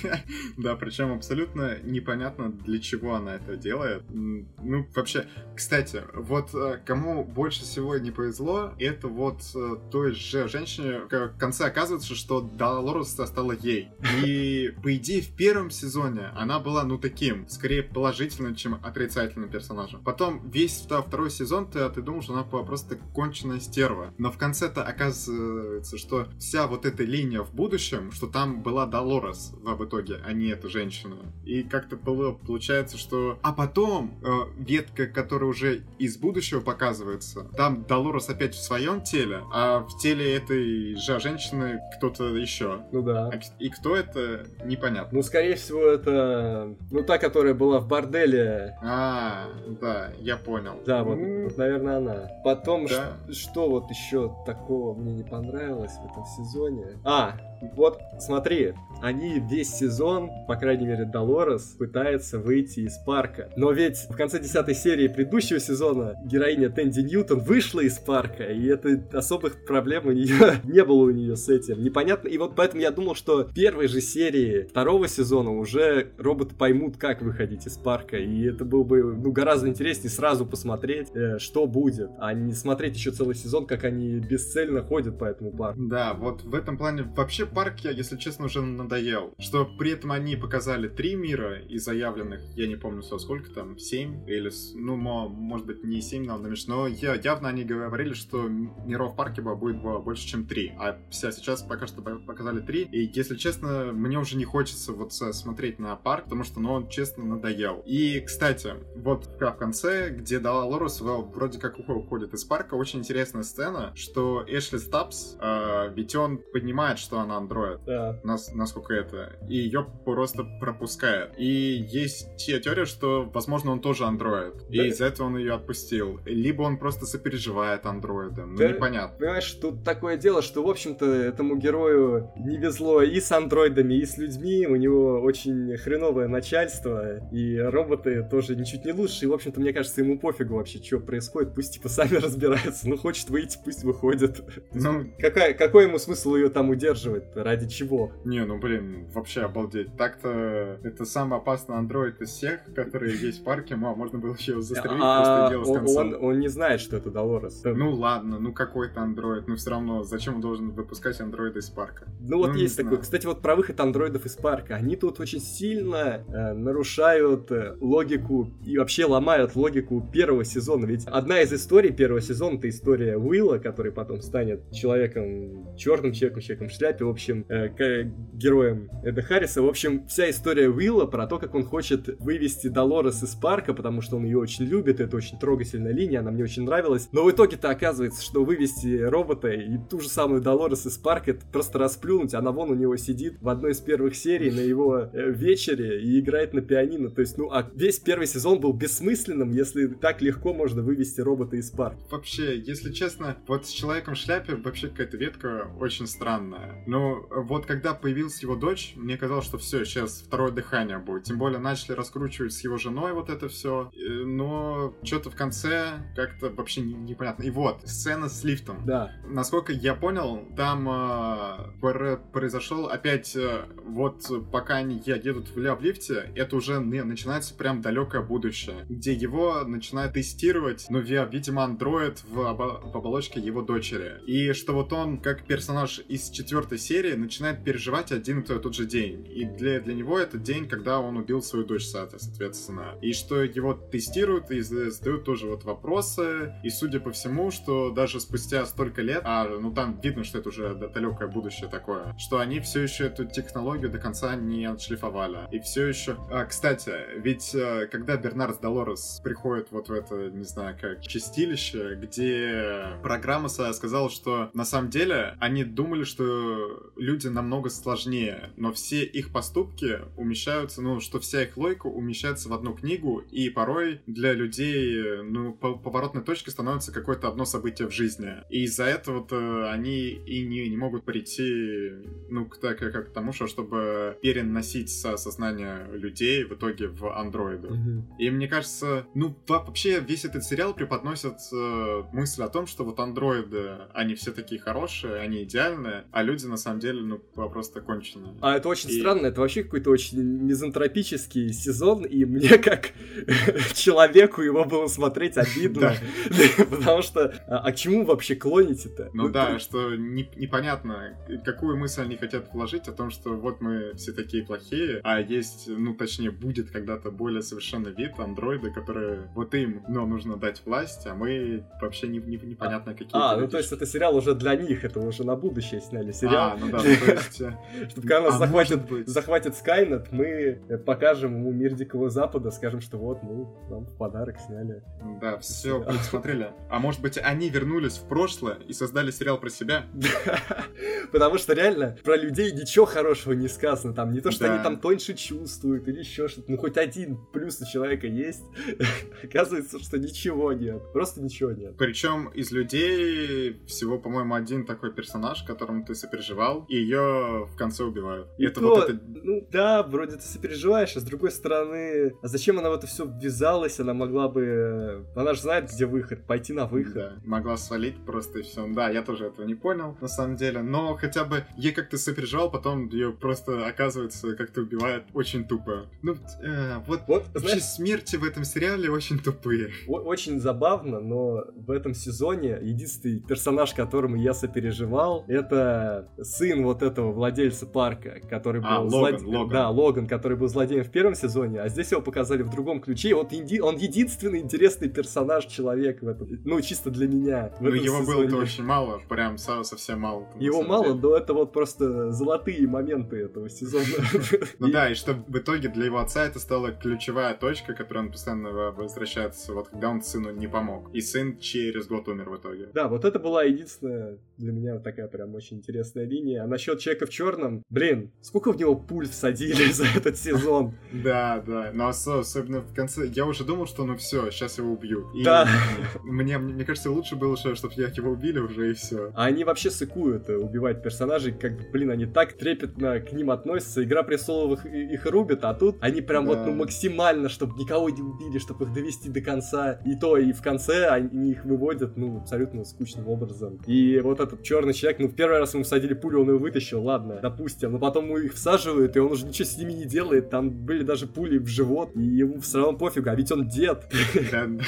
Да, причем абсолютно непонятно, для чего она это делает. Ну, вообще, кстати, вот э, кому больше всего не повезло, это вот э, той же женщине, в конце оказывается, что Долорес стала ей. И, по идее, в первом сезоне она была, ну, таким, скорее положительным, чем отрицательным персонажем. Потом весь второй сезон ты, ты думал, что она была просто конченая стерва. Но в конце-то оказывается, что вся вот эта линия в будущем, что там была Долорес в итоге, а не эта женщина. И как-то получается, что... А потом э, ветка, которая уже из будущего показывается, там Долорес опять в своем теле, а в теле этой же женщины кто-то еще. Ну да. А, и кто это, непонятно. Ну, скорее всего, это... Ну, та, которая была в борделе. А, да, я понял. Да, вот, mm. вот наверное, она. Потом, да. что вот еще такого мне не понравилось в этом сезоне? А, вот, смотри, они весь сезон, по крайней мере, Долорес пытается выйти из парка. Но ведь в конце десятой серии предыдущего сезона героиня Тэнди Ньютон вышла из парка, и это особых проблем у нее не было у нее с этим. Непонятно. И вот поэтому я думал, что в первой же серии второго сезона уже роботы поймут, как выходить из парка. И это было бы ну, гораздо интереснее сразу посмотреть, э, что будет, а не смотреть еще целый сезон, как они бесцельно ходят по этому парку. Да, вот в этом плане вообще парк, я, если честно, уже надоел. Что при этом они показали три мира из заявленных, я не помню, сколько там, семь или, ну, может быть, не семь надо но явно они говорили, что миров в парке будет больше, чем три. А сейчас пока что показали три. И, если честно, мне уже не хочется вот смотреть на парк, потому что, ну, он, честно, надоел. И, кстати, вот в конце, где Дала Лорус вроде как уходит из парка, очень интересная сцена, что Эшли Стапс, э, ведь он понимает, что она андроид. Да. Нас, насколько это. И ее просто пропускает. И есть теория, что, возможно, он тоже андроид. Да. И из-за этого он ее отпустил. Либо он просто сопереживает андроидом. Ну, да, непонятно. Понимаешь, тут такое дело, что, в общем-то, этому герою не везло и с андроидами, и с людьми. У него очень хреновое начальство. И роботы тоже ничуть не лучше. И, в общем-то, мне кажется, ему пофигу вообще, что происходит. Пусть, типа, сами разбираются. Ну, хочет выйти, пусть выходит. Ну, какая, какой ему смысл ее там удерживать? Ради чего? Не, ну блин, вообще обалдеть. Так-то это самый опасный андроид из всех, которые есть в парке, а можно было еще его застрелить, а, просто дело с концом. Он, не знает, что это Долорес. Ну ладно, ну какой-то андроид, но все равно зачем он должен выпускать андроида из парка? Ну вот ну, есть такой, кстати, вот про выход андроидов из парка. Они тут очень сильно э, нарушают э, логику и вообще ломают логику первого сезона. Ведь одна из историй первого сезона это история Уилла, который потом станет человеком, черным человеком, человеком в шляпе, в общем, э, героем Эда Харриса. В общем, вся история Уилла про то, как он хочет вывести Долорес из парка, потому что он ее очень любит, это очень трогательная линия, она мне очень нравилась. Но в итоге-то оказывается, что вывести робота и ту же самую Долорес из парка, это просто расплюнуть. Она вон у него сидит в одной из первых серий на его э, вечере и играет на пианино. То есть, ну, а весь первый сезон был бессмысленным, если так легко можно вывести робота из парка. Вообще, если честно, вот с человеком в шляпе вообще какая-то ветка очень странная. Но вот когда появилась его дочь, мне казалось, что все, сейчас второе дыхание будет. Тем более начали раскручивать с его женой вот это все. Э, но что-то в конце как-то вообще непонятно. И вот, сцена с лифтом. Да. Насколько я понял, там э, произошел опять, э, вот пока они едут в, в лифте, это уже начинается прям далекое будущее, где его начинают тестировать, ну, видимо, андроид в, в оболочке его дочери. И что вот он, как персонаж из четвертой серии, начинает переживать один и тот же день. И для, для него это день, когда он убил свою дочь, соответственно. И что его тестируют и задают тоже вот вопросы. И судя по всему, что даже спустя столько лет, а ну там видно, что это уже далекое будущее такое, что они все еще эту технологию до конца не отшлифовали. И все еще... А, кстати, ведь э, когда Бернард Долорес приходит вот в это, не знаю, как чистилище, где программа сказала, что на самом деле они думали, что люди намного сложнее, но все их поступки умещаются, ну, что вся их логика умещается в одну книгу, и порой для людей, ну, поворотной точкой становится какое-то одно событие в жизни. И из-за этого -то они и не, не могут прийти, ну, к, так, как к тому, что чтобы переносить со сознания людей в итоге в андроиды. Mm-hmm. И мне кажется, ну, вообще весь этот сериал преподносит э, мысль о том, что вот андроиды, они все такие хорошие, они идеальные, а люди на самом деле, ну, просто конченые. А это очень и... странно, это вообще какой-то очень мизантропический сезон, и мне как человеку его было смотреть обидно, потому что а, а к чему вообще клоните-то? Ну да, что непонятно, какую мысль они хотят вложить о том, что вот мы все такие плохие, а есть, ну точнее, будет когда-то более совершенный вид андроиды, которые вот им, но нужно дать власть, а мы вообще не, не, непонятно какие. А, ну то есть это сериал уже для них, это уже на будущее сняли сериал. А, ну да, ну, то есть... Э, Чтобы когда нас захватит, захватит Skynet, мы покажем ему мир Дикого Запада, скажем, что вот, мы вам в подарок сняли. Да, все, смотрели. А может быть, они вернулись в прошлое и создали сериал про себя? Потому что реально про людей ничего хорошего не сказано. Там не то, что они там тоньше чувствуют или еще что-то. Ну, хоть один плюс у человека есть. Оказывается, что ничего нет. Просто ничего нет. Причем из людей всего, по-моему, один такой персонаж, которому ты сопереживал, и ее в конце убивают. И, это вот это... Ну да, вроде ты сопереживаешь, а с другой стороны, а зачем она в это все ввязалась? Она могла бы... Она же знает, где выход, пойти на выход. Да, могла свалить просто и все. Да, я тоже этого не понял, на самом деле. Но хотя бы ей как-то сопереживал, потом ее просто, оказывается, как-то убивает очень тупо. Ну, э, вот, вот вообще знаешь, смерти в этом сериале очень тупые. Очень забавно, но в этом сезоне единственный персонаж, которому я сопереживал, это сын вот этого владельца парка, который а, был а, злоде... Логан. Да, Логан, который был злодеем в первом сезоне, а здесь его показали в другом ключе. Вот он единственный интересный персонаж человек в этом. Ну, чисто для меня. Ну, его было-то очень мало, прям совсем мало. Его мало, но это вот просто золотые моменты этого сезона. Ну да, и что в итоге для его отца это стала ключевая точка, которая он постоянно возвращается, вот когда он сыну не помог. И сын через год умер в итоге. Да, вот это была единственная для меня такая прям очень интересная линия. А насчет человека в черном, блин, сколько в него пуль всадили за этот сезон? Да, да. Но особенно в конце, я уже думал, что ну все, сейчас его убьют. Да. Мне, мне кажется, лучше было, чтобы его убили уже и все. А они вообще сыкуют э, убивать персонажей, как, блин, они так трепетно к ним относятся. Игра престолов их, их рубит, а тут они прям да. вот ну максимально, чтобы никого не убили, чтобы их довести до конца. И то, и в конце они их выводят, ну, абсолютно скучным образом. И вот этот черный человек, ну, в первый раз ему всадили пулю он его вытащил, ладно, допустим. Но потом ему их всаживают, и он уже ничего с ними не делает. Там были даже пули в живот, и ему все равно пофигу, а ведь он дед.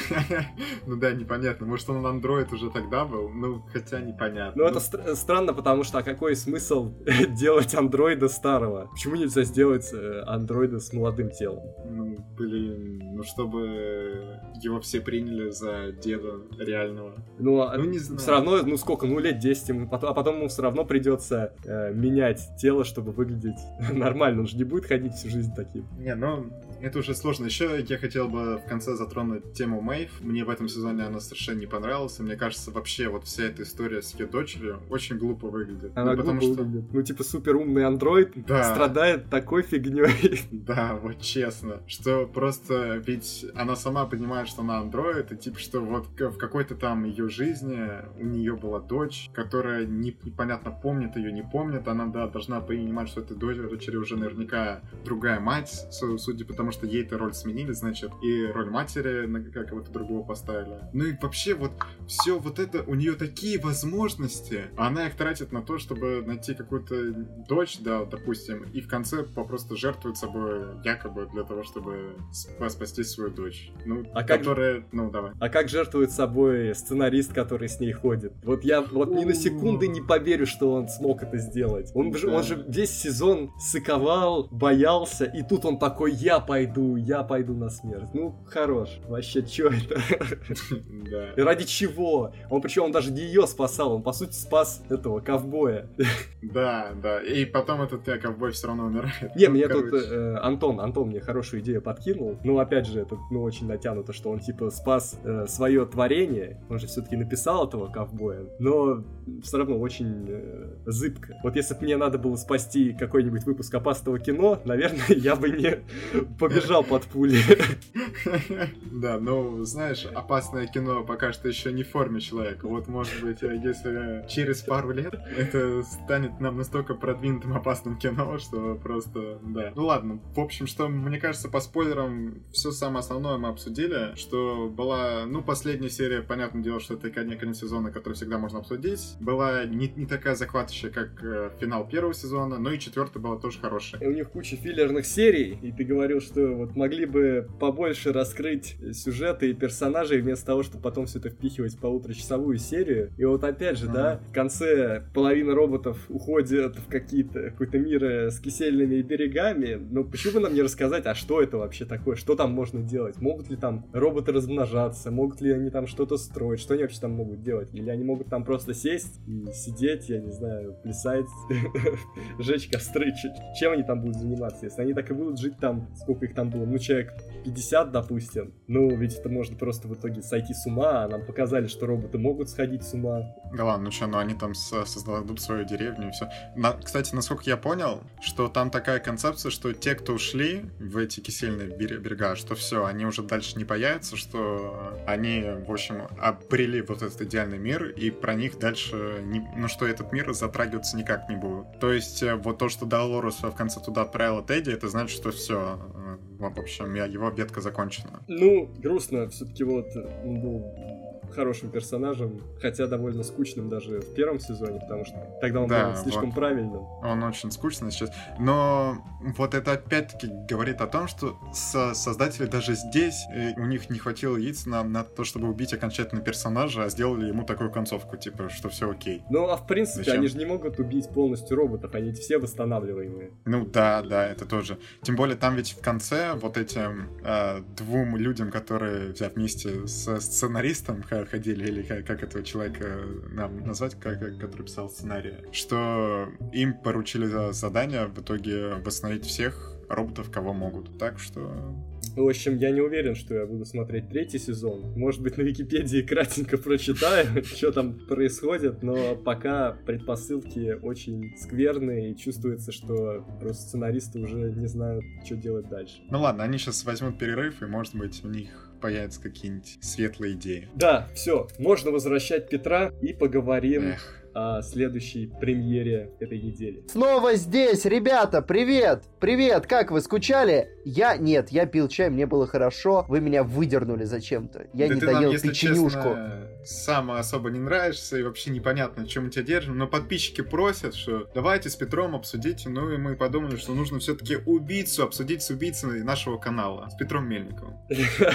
Ну да, непонятно. Может, он андроид уже тогда был? Ну, хотя непонятно. Ну, это странно, потому что а какой смысл делать андроида старого? Почему нельзя сделать э, андроида с молодым телом? Ну, блин, ну чтобы его все приняли за деда реального. Ну, а ну не знаю. все равно, ну сколько, ну лет 10, а потом ему все равно придется э, менять тело, чтобы выглядеть нормально. Он же не будет ходить всю жизнь таким. Не, ну это уже сложно. Еще я хотел бы в конце затронуть тему Мэйв. Мне в этом сезоне она совершенно не понравилась. Мне кажется, вообще вот вся эта история с ее дочерью очень глупо выглядит. Она ну, потому глупо что... выглядит. Ну, типа, супер умный андроид да. страдает такой фигней. Да, вот честно. Что просто ведь она сама понимает, что она андроид, и типа, что вот в какой-то там ее жизни у нее была дочь, которая непонятно помнит ее, не помнит. Она, да, должна понимать, что этой дочери уже наверняка другая мать, судя по тому, что ей-то роль сменили, значит, и роль матери на кого-то другого поставили. Ну и вообще вот все вот это, у нее такие возможности, она их тратит на то, чтобы найти какую-то дочь, да, допустим, и в конце попросту жертвует собой якобы для того, чтобы спасти свою дочь. Ну, а которая, как... ну давай. А как жертвует собой сценарист, который с ней ходит? Вот я вот ни на секунды не поверю, что он смог это сделать. Он, да. же, он же весь сезон сыковал, боялся, и тут он такой, я пойду пойду, я пойду на смерть. Ну, хорош. Вообще, чё это? Да. И ради чего? Он причем он даже не ее спасал, он по сути спас этого ковбоя. Да, да. И потом этот э, ковбой все равно умирает. Не, мне тут э, Антон, Антон мне хорошую идею подкинул. Ну, опять же, это ну, очень натянуто, что он типа спас э, свое творение. Он же все-таки написал этого ковбоя. Но все равно очень э, зыбко. Вот если бы мне надо было спасти какой-нибудь выпуск опасного кино, наверное, я бы не побежал под пули. Да, ну, знаешь, опасное кино пока что еще не в форме человека. Вот, может быть, если через пару лет это станет нам настолько продвинутым опасным кино, что просто, да. Ну ладно, в общем, что, мне кажется, по спойлерам все самое основное мы обсудили, что была, ну, последняя серия, понятное дело, что это конец сезона, который всегда можно обсудить, была не, не такая захватывающая, как э, финал первого сезона, но и четвертая была тоже хорошая. И у них куча филлерных серий, и ты говорил, что вот могли бы побольше раскрыть сюжеты и персонажей, вместо того, чтобы потом все это впихивать в полуторачасовую серию. И вот опять же, mm-hmm. да, в конце половина роботов уходит в какие-то какой-то мир с кисельными берегами. Но почему бы нам не рассказать, а что это вообще такое? Что там можно делать? Могут ли там роботы размножаться? Могут ли они там что-то строить? Что они вообще там могут делать? Или они могут там просто сесть и сидеть, я не знаю, плясать, жечь костры? Чем они там будут заниматься? Если они так и будут жить там, сколько их там было, ну, человек 50, допустим. Ну, ведь это можно просто в итоге сойти с ума, а нам показали, что роботы могут сходить с ума. Да ладно, ну что, ну они там создадут свою деревню и все. На, кстати, насколько я понял, что там такая концепция, что те, кто ушли в эти кисельные берега, что все, они уже дальше не появятся, что они, в общем, обрели вот этот идеальный мир, и про них дальше, не, ну что этот мир затрагиваться никак не будет. То есть э, вот то, что Долорес в конце туда отправила Тедди, это значит, что все, э, в общем, его ветка закончена. Ну, грустно, все-таки вот он был хорошим персонажем, хотя довольно скучным даже в первом сезоне, потому что тогда он да, был слишком вот правильным. Он очень скучный сейчас. Но вот это опять-таки говорит о том, что со создатели даже здесь, э, у них не хватило яиц на, на то, чтобы убить окончательно персонажа, а сделали ему такую концовку, типа, что все окей. Ну, а в принципе, Зачем? они же не могут убить полностью роботов, они все восстанавливаемые. Ну да, да, это тоже. Тем более там ведь в конце вот этим э, двум людям, которые взяв вместе с сценаристом ходили, или как, как этого человека нам назвать, как, который писал сценарий, что им поручили задание в итоге восстановить всех роботов, кого могут. Так что... В общем, я не уверен, что я буду смотреть третий сезон. Может быть, на Википедии кратенько прочитаю, что там происходит, но пока предпосылки очень скверные, и чувствуется, что просто сценаристы уже не знают, что делать дальше. Ну ладно, они сейчас возьмут перерыв, и, может быть, у них появятся какие-нибудь светлые идеи. Да, все, можно возвращать Петра и поговорим Эх о следующей премьере этой недели. Снова здесь, ребята, привет! Привет, как вы, скучали? Я, нет, я пил чай, мне было хорошо, вы меня выдернули зачем-то. Я да не доел нам, печенюшку. Честно, сам особо не нравишься и вообще непонятно, чем мы тебя держим, но подписчики просят, что давайте с Петром обсудите, ну и мы подумали, что нужно все-таки убийцу обсудить с убийцей нашего канала, с Петром Мельниковым.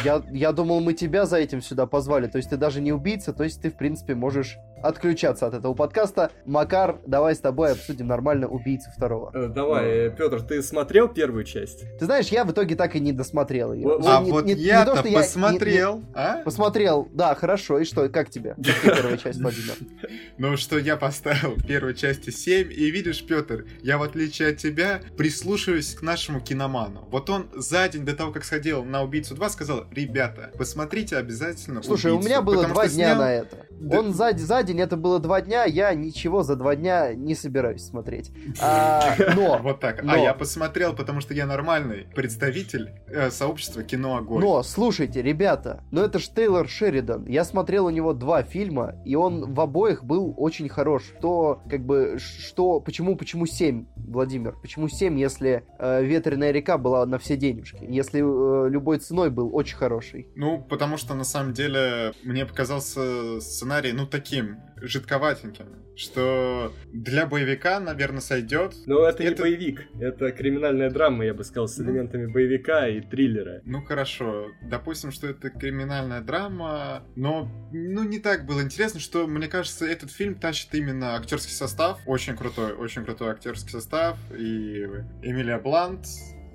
Я, я думал, мы тебя за этим сюда позвали, то есть ты даже не убийца, то есть ты, в принципе, можешь отключаться от этого подкаста. Макар, давай с тобой обсудим нормально убийцу второго. Э, давай, э, Петр, ты смотрел первую часть? Ты знаешь, я в итоге так и не досмотрел ее. А не, вот не, я-то не посмотрел. Я, не, а? Посмотрел, да, хорошо. И что, как тебе? первая часть, Владимир? Ну, что я поставил первой части 7, и видишь, Петр, я в отличие от тебя прислушиваюсь к нашему киноману. Вот он за день до того, как сходил на «Убийцу 2», сказал, ребята, посмотрите обязательно Слушай, убийцу, у меня было два дня снял... на это. Да. Он за, за день, это было два дня, я ничего за два дня не собираюсь смотреть. А, но... Вот так. А но, а я посмотрел, потому что я нормальный представитель э, сообщества кино Огонь. Но, слушайте, ребята, ну это ж Тейлор Шеридан. Я смотрел у него два фильма, и он в обоих был очень хорош. То, как бы, что, почему, почему 7, Владимир? Почему 7, если э, Ветреная река была на все денежки? Если э, любой ценой был очень хороший? Ну, потому что, на самом деле, мне показался сценарий, ну, таким, жидковатеньким, что для боевика, наверное, сойдет. Но это, это не боевик, это криминальная драма, я бы сказал, с ну. элементами боевика и триллера. Ну хорошо, допустим, что это криминальная драма, но ну не так было интересно, что мне кажется, этот фильм тащит именно актерский состав, очень крутой, очень крутой актерский состав, и Эмилия Блант,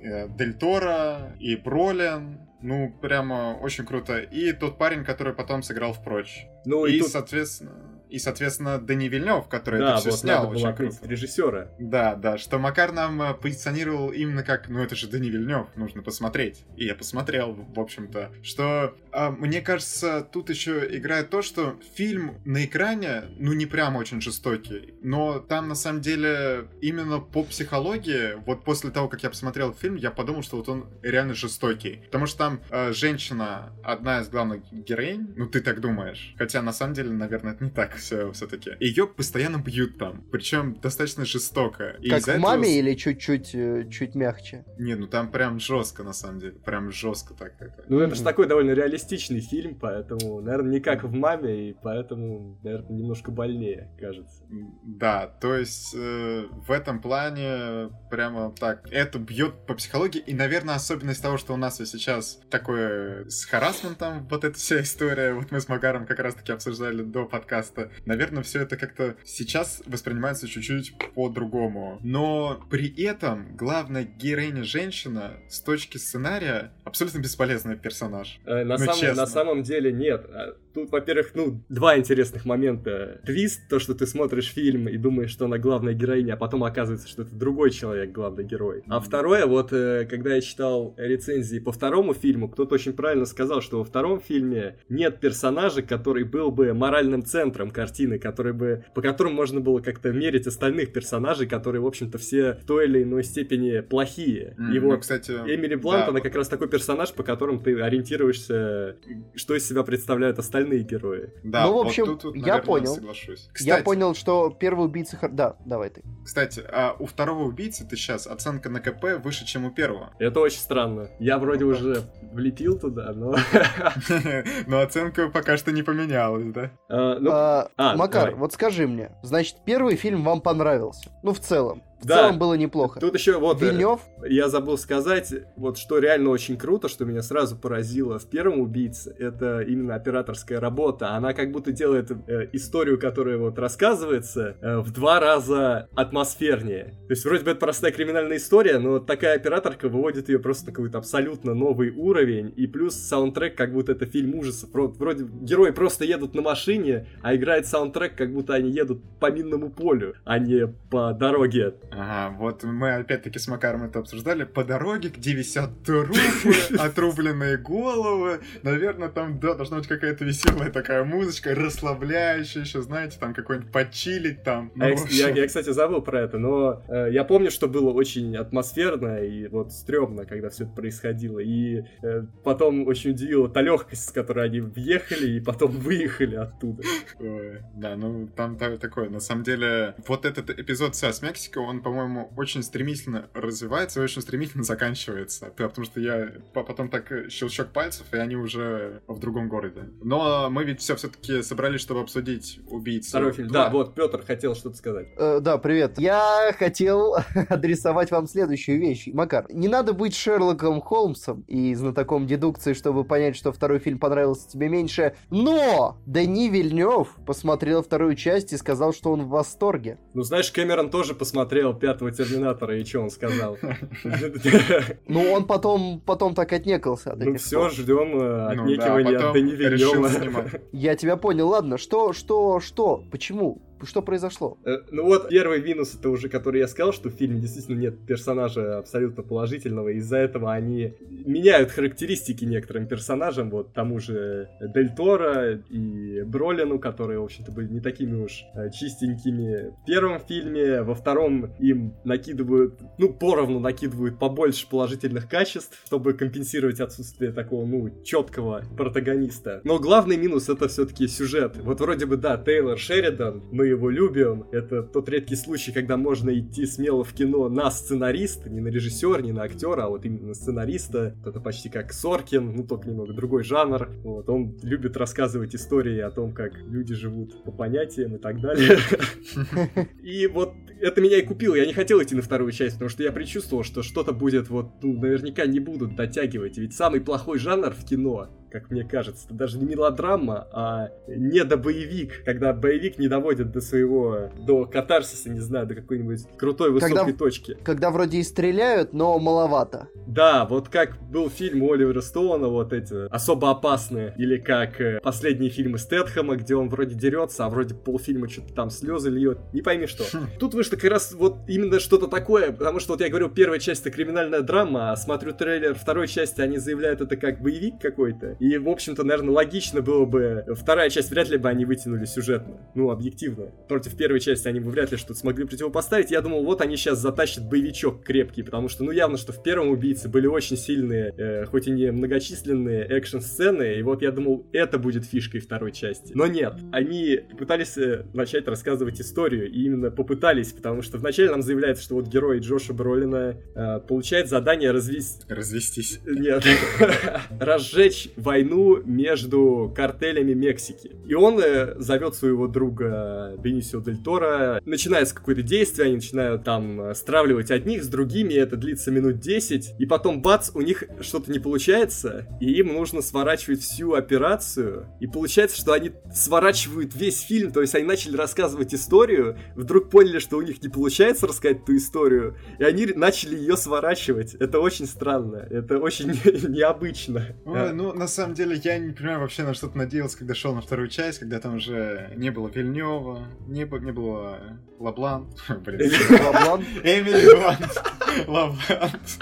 э, Дель Торо, и Бролин, ну, прямо очень круто. И тот парень, который потом сыграл в прочь. Ну, и, и тут... соответственно и, соответственно, Дани Вильнев, который да, это все вот снял. Надо очень круто. режиссера. Да, да, что Макар нам э, позиционировал именно как, ну это же Дани Вильнев, нужно посмотреть. И я посмотрел, в общем-то, что а, мне кажется, тут еще играет то, что фильм на экране, ну не прям очень жестокий, но там на самом деле именно по психологии, вот после того, как я посмотрел фильм, я подумал, что вот он реально жестокий. Потому что там э, женщина, одна из главных героинь, ну ты так думаешь. Хотя на самом деле, наверное, это не так все все-таки. Ее постоянно бьют там, причем достаточно жестоко. И как в маме этого... или чуть-чуть э, чуть мягче? Не, ну там прям жестко на самом деле, прям жестко так это. Ну это же такой довольно реалистичный фильм, поэтому, наверное, не как в маме, и поэтому, наверное, немножко больнее, кажется. Да, то есть э, в этом плане прямо так, это бьет по психологии, и, наверное, особенность того, что у нас сейчас такое с харасментом, вот эта вся история, вот мы с Магаром как раз-таки обсуждали до подкаста, наверное, все это как-то сейчас воспринимается чуть-чуть по-другому. Но при этом главная героиня женщина с точки сценария абсолютно бесполезный персонаж. Э, на, ну, сам, на самом деле нет. Тут, во-первых, ну, два интересных момента. Твист, то, что ты смотришь фильм и думаешь, что она главная героиня, а потом оказывается, что это другой человек главный герой. А второе, вот, э, когда я читал рецензии по второму фильму, кто-то очень правильно сказал, что во втором фильме нет персонажа, который был бы моральным центром картины, который бы, по которому можно было как-то мерить остальных персонажей, которые, в общем-то, все в той или иной степени плохие. Mm, и ну, вот кстати, Эмили Блант, да, она как раз такой персонаж, по которому ты ориентируешься, что из себя представляют остальные герои. Да, ну, в общем, вот тут, наверное, я понял. Соглашусь. Кстати, я понял, что первый убийца... Да, давай ты. Кстати, а у второго убийцы ты сейчас оценка на КП выше, чем у первого. Это очень странно. Я вроде уже влепил туда, но... Но оценка пока что не поменялась, да? А, ну, а, а, Макар, вот скажи мне, значит, первый фильм вам понравился? Ну, в целом. В да. целом было неплохо. Тут еще вот... Э, Вильнев? Я забыл сказать, вот что реально очень круто, что меня сразу поразило в первом «Убийце», это именно операторская работа. Она как будто делает э, историю, которая вот рассказывается, э, в два раза атмосфернее. То есть вроде бы это простая криминальная история, но такая операторка выводит ее просто на какой-то абсолютно новый уровень, и плюс саундтрек, как будто это фильм ужасов. Вроде герои просто едут на машине, а играет саундтрек, как будто они едут по минному полю, а не по дороге Ага, вот мы опять-таки с Макаром это обсуждали. По дороге, где висят трупы, отрубленные головы. Наверное, там, да, должна быть какая-то веселая такая музычка, расслабляющая еще, знаете, там какой-нибудь почилить там. Ну, а я, я, кстати, забыл про это, но э, я помню, что было очень атмосферно и вот стрёмно, когда все это происходило. И э, потом очень удивила та легкость, с которой они въехали и потом выехали оттуда. Ой, да, ну там такое, на самом деле, вот этот эпизод с Мексикой, он, по-моему, очень стремительно развивается и очень стремительно заканчивается. Потому что я потом так э, щелчок пальцев, и они уже в другом городе. Но мы ведь все все-таки собрались, чтобы обсудить убийцу. Второй фильм. Да, вот Петр хотел что-то сказать. Э, да, привет. Я хотел адресовать вам следующую вещь. Макар, не надо быть Шерлоком Холмсом и знатоком дедукции, чтобы понять, что второй фильм понравился тебе меньше. Но Дани Вильнев посмотрел вторую часть и сказал, что он в восторге. Ну, знаешь, Кэмерон тоже посмотрел пятого Терминатора, и что он сказал? Ну, он потом, потом так отнекался. Ну, все, ждем э, отнекивания от Дани Вильнева. Я тебя понял, ладно, что, что, что, почему? Что произошло? Э, ну вот первый минус, это уже который я сказал, что в фильме действительно нет персонажа абсолютно положительного, из-за этого они меняют характеристики некоторым персонажам, вот тому же Дель Торо и Бролину, которые, в общем-то, были не такими уж э, чистенькими в первом фильме, во втором им накидывают, ну, поровну накидывают побольше положительных качеств, чтобы компенсировать отсутствие такого, ну, четкого протагониста. Но главный минус это все-таки сюжет. Вот вроде бы, да, Тейлор Шеридан, мы его любим. Это тот редкий случай, когда можно идти смело в кино на сценариста, не на режиссера, не на актера, а вот именно на сценариста. Это почти как Соркин, ну только немного другой жанр. Вот, он любит рассказывать истории о том, как люди живут по понятиям и так далее. И вот это меня и купило. Я не хотел идти на вторую часть, потому что я предчувствовал, что что-то будет вот, ну, наверняка не будут дотягивать. Ведь самый плохой жанр в кино как мне кажется. Это даже не мелодрама, а недобоевик, когда боевик не доводит до своего, до катарсиса, не знаю, до какой-нибудь крутой высокой когда, точки. Когда вроде и стреляют, но маловато. Да, вот как был фильм Оливера Стоуна, вот эти особо опасные, или как э, последние фильмы Стэтхэма, где он вроде дерется, а вроде полфильма что-то там слезы льет, не пойми что. Хм. Тут вышло как раз вот именно что-то такое, потому что вот я говорю, первая часть это криминальная драма, а смотрю трейлер второй части, они заявляют это как боевик какой-то, и, в общем-то, наверное, логично было бы... Вторая часть вряд ли бы они вытянули сюжетно. Ну, объективно. Против первой части они бы вряд ли что-то смогли противопоставить. Я думал, вот они сейчас затащат боевичок крепкий, потому что, ну, явно, что в первом «Убийце» были очень сильные, э, хоть и не многочисленные экшн-сцены, и вот я думал, это будет фишкой второй части. Но нет, они пытались э, начать рассказывать историю, и именно попытались, потому что вначале нам заявляется, что вот герой Джоша Бролина э, получает задание развести... Развестись. Нет. Разжечь войну между картелями Мексики. И он э, зовет своего друга Бенисио Дель Торо, начинается какое-то действие, они начинают там э, стравливать одних с другими, это длится минут 10, и потом бац, у них что-то не получается, и им нужно сворачивать всю операцию, и получается, что они сворачивают весь фильм, то есть они начали рассказывать историю, вдруг поняли, что у них не получается рассказать ту историю, и они начали ее сворачивать. Это очень странно, это очень необычно. Ой, ну, на самом самом деле, я не понимаю вообще, на что ты надеялся, когда шел на вторую часть, когда там уже не было Вильнева, не, не было Лаблан. Блин, Лаблан? Эмили Блант. Лаблант.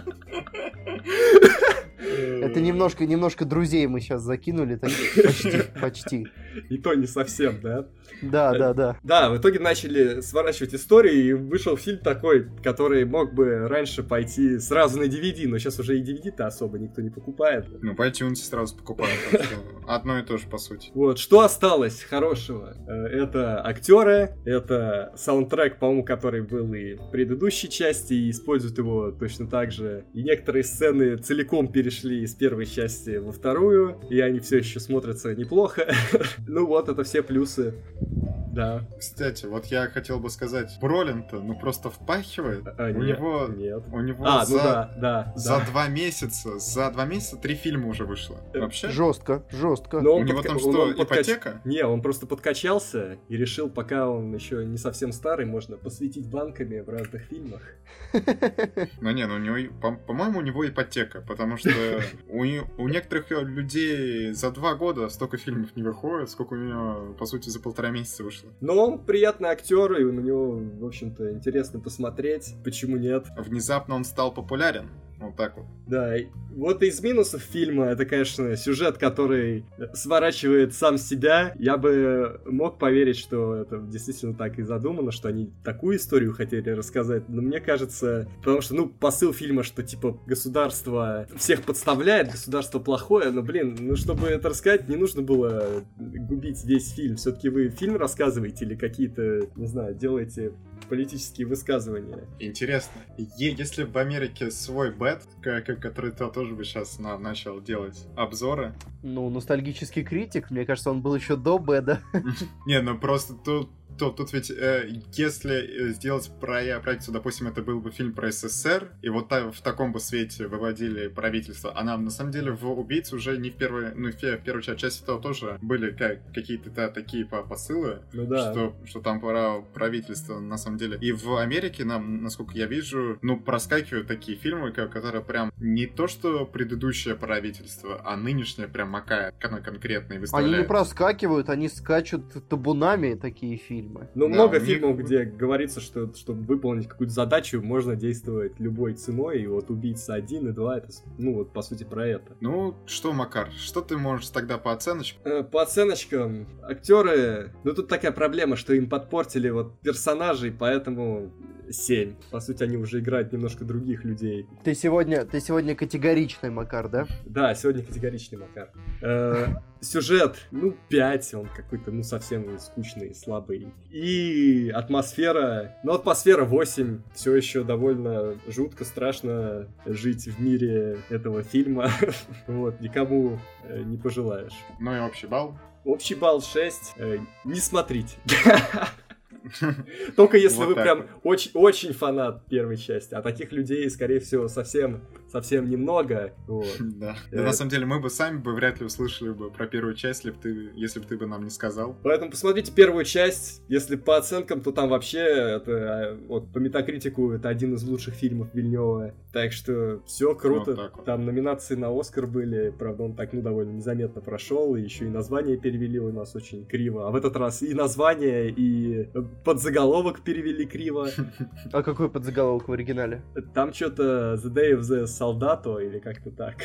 Это немножко, немножко друзей мы сейчас закинули, так почти, почти. И то не совсем, да? Да, да, да. Да, в итоге начали сворачивать историю, и вышел фильм такой, который мог бы раньше пойти сразу на DVD, но сейчас уже и DVD-то особо никто не покупает. Ну, по iTunes сразу покупают. Одно и то же, по сути. Вот, что осталось хорошего? Э, это актеры, это саундтрек, по-моему, который был и в предыдущей части, и используют его точно так же. И некоторые сцены целиком перешли из первой части во вторую, и они все еще смотрятся неплохо. ну вот, это все плюсы. Да. Кстати, вот я хотел бы сказать, Бролин-то, ну просто впахивает. А, у нет, него, нет. у него а, за, ну да, да, за да. два месяца, за два месяца три фильма уже вышло. Вообще? Жестко, жестко. Но у него там что, он ипотека? Подкач... Не, он просто подкачался и решил, пока он еще не совсем старый, можно посвятить банками в разных фильмах. Ну не, ну у него, по-моему, у него ипотека, потому что у, у некоторых людей за два года столько фильмов не выходит, сколько у него, по сути, за полтора месяца вышло вышло. Но он приятный актер, и на него, в общем-то, интересно посмотреть. Почему нет? Внезапно он стал популярен. Вот так вот. Да, вот из минусов фильма, это, конечно, сюжет, который сворачивает сам себя. Я бы мог поверить, что это действительно так и задумано, что они такую историю хотели рассказать. Но мне кажется, потому что, ну, посыл фильма, что, типа, государство всех подставляет, государство плохое, но, блин, ну, чтобы это рассказать, не нужно было губить весь фильм. Все-таки вы фильм рассказываете или какие-то, не знаю, делаете политические высказывания. Интересно, если в Америке свой бэт, который ты тоже бы сейчас начал делать обзоры? Ну, ностальгический критик, мне кажется, он был еще до бэда. Не, ну просто тут то тут ведь, э, если э, сделать про проекцию, допустим, это был бы фильм про СССР, и вот та, в таком бы свете выводили правительство, а нам, на самом деле, в «Убийце» уже не в первой, ну, в, в первую часть, часть этого тоже были как, какие-то да, такие посылы, ну, да. что, что там про правительство, на самом деле. И в Америке нам, насколько я вижу, ну, проскакивают такие фильмы, которые прям не то, что предыдущее правительство, а нынешнее прям макает конкретно и выставляет. Они не проскакивают, они скачут табунами такие фильмы фильмы. Ну, да, много фильмов, где говорится, что чтобы выполнить какую-то задачу, можно действовать любой ценой, и вот убийца один и два, это, ну, вот, по сути, про это. Ну, что, Макар, что ты можешь тогда по оценочкам? Э, по оценочкам, актеры, ну, тут такая проблема, что им подпортили вот персонажей, поэтому 7. По сути, они уже играют немножко других людей. Ты сегодня, ты сегодня категоричный, Макар, да? Да, сегодня категоричный Макар. Э, сюжет, ну, 5, он какой-то, ну, совсем скучный, слабый. И атмосфера, ну, атмосфера 8. Все еще довольно жутко, страшно жить в мире этого фильма. вот, никому э, не пожелаешь. Ну и общий балл? Общий балл 6. Э, не смотрите. Только если вот вы прям очень, очень фанат первой части. А таких людей, скорее всего, совсем, совсем немного. Вот. Да. Это... на самом деле, мы бы сами бы вряд ли услышали бы про первую часть, если бы ты, если бы ты бы нам не сказал. Поэтому посмотрите первую часть. Если по оценкам, то там вообще это, а, вот, по метакритику это один из лучших фильмов Вильнева. Так что все круто. Вот вот. Там номинации на Оскар были. Правда, он так, ну, довольно незаметно прошел. И еще и название перевели у нас очень криво. А в этот раз и название, и подзаголовок перевели криво. А какой подзаголовок в оригинале? Там что-то The Day of the Soldato или как-то так.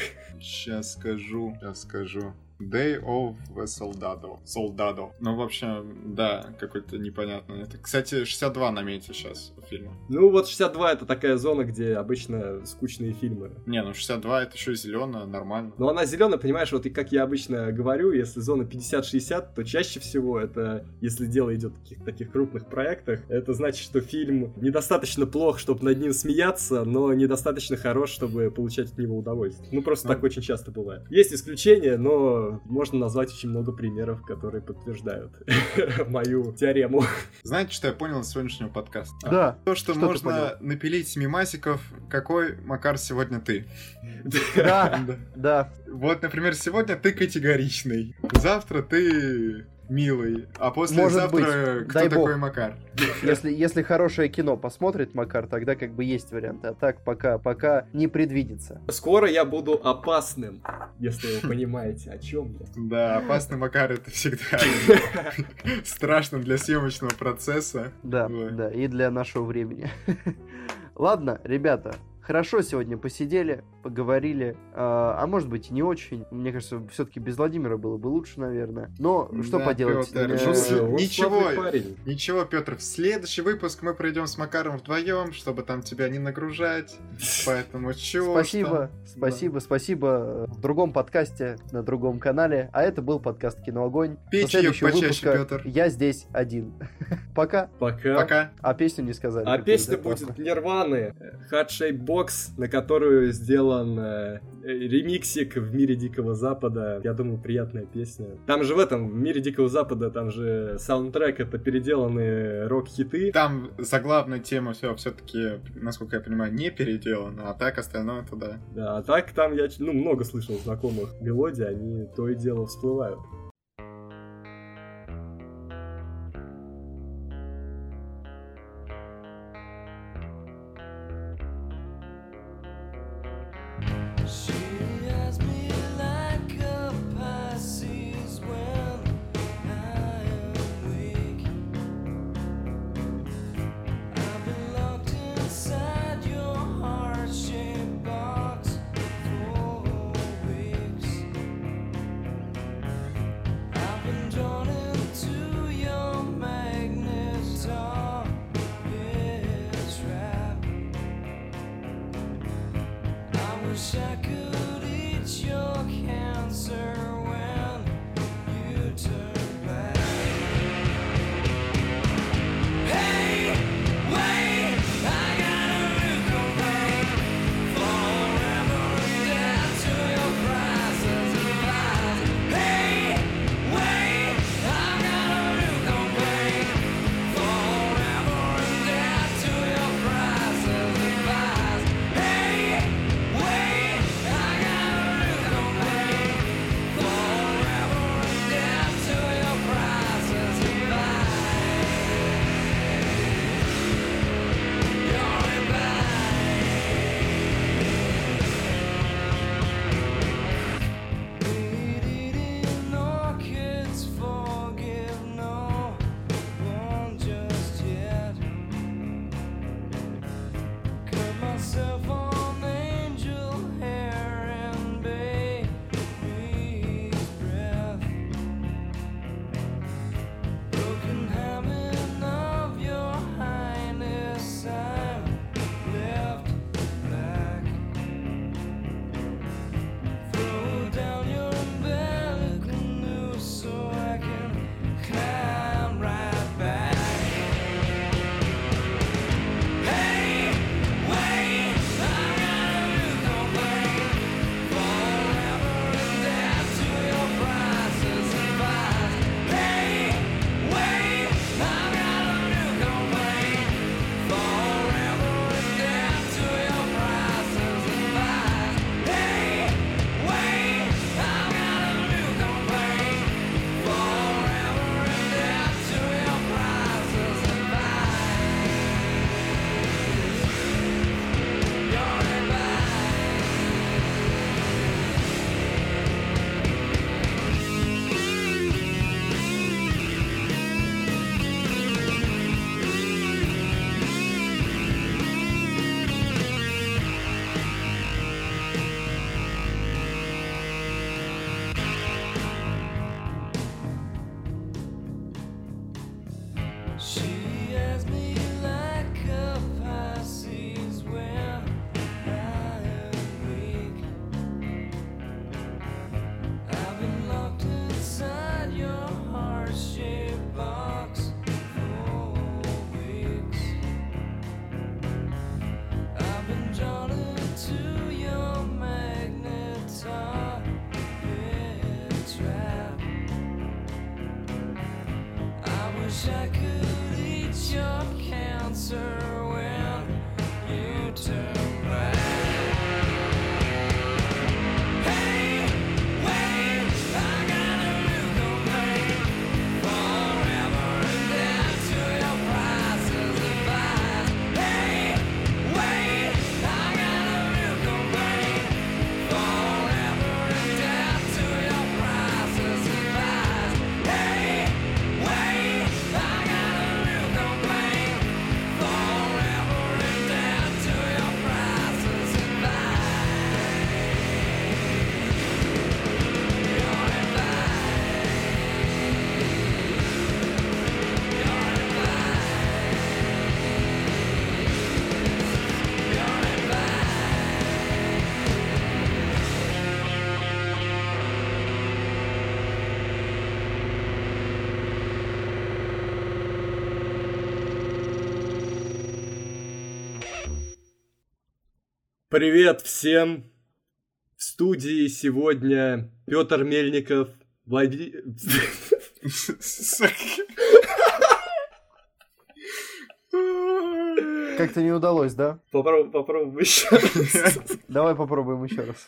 Сейчас скажу, сейчас скажу. Day of the Soldado. Soldado. Ну, в общем, да, какой-то непонятный. Это, кстати, 62 на мете сейчас фильма. Ну, вот 62 это такая зона, где обычно скучные фильмы. Не, ну 62 это еще зеленая, нормально. Ну, она зеленая, понимаешь, вот и как я обычно говорю, если зона 50-60, то чаще всего это, если дело идет о таких, таких крупных проектах, это значит, что фильм недостаточно плох, чтобы над ним смеяться, но недостаточно хорош, чтобы получать от него удовольствие. Ну, просто ну, так очень часто бывает. Есть исключения, но можно назвать очень много примеров, которые подтверждают мою теорему. Знаете, что я понял из сегодняшнего подкаста? Да. То, что, что можно напилить мимасиков, какой, Макар, сегодня ты? Да, да. Вот, например, сегодня ты категоричный. Завтра ты милый. А послезавтра кто Дай такой бог. Макар? Если, если хорошее кино посмотрит Макар, тогда как бы есть варианты. А так пока, пока не предвидится. Скоро я буду опасным, если вы понимаете, о чем я. Да, опасный Макар это всегда страшно для съемочного процесса. Да, да, и для нашего времени. Ладно, ребята, хорошо сегодня посидели, поговорили, а, а может быть и не очень. Мне кажется, все-таки без Владимира было бы лучше, наверное. Но что да, поделать? Петр, э, ничего, ничего, Петр. В следующий выпуск мы пройдем с Макаром вдвоем, чтобы там тебя не нагружать. Поэтому чего? Спасибо, спасибо, да. спасибо. В другом подкасте на другом канале. А это был подкаст Киноогонь. Печь ее почаще, Петр. Я здесь один. Пока. Пока. Пока. А песню не сказали. А песня будет Нирваны. Hard Shape Box, на которую сделал сделан э, ремиксик в мире Дикого Запада. Я думаю, приятная песня. Там же в этом, в мире Дикого Запада, там же саундтрек это переделанные рок-хиты. Там заглавная тема все все-таки, насколько я понимаю, не переделана, а так остальное туда. Да, а так там я ну, много слышал знакомых мелодий, они то и дело всплывают. Привет всем! В студии сегодня Петр Мельников, Владимир... Как-то не удалось, да? Попробуем, попробуем еще раз. Давай попробуем еще раз.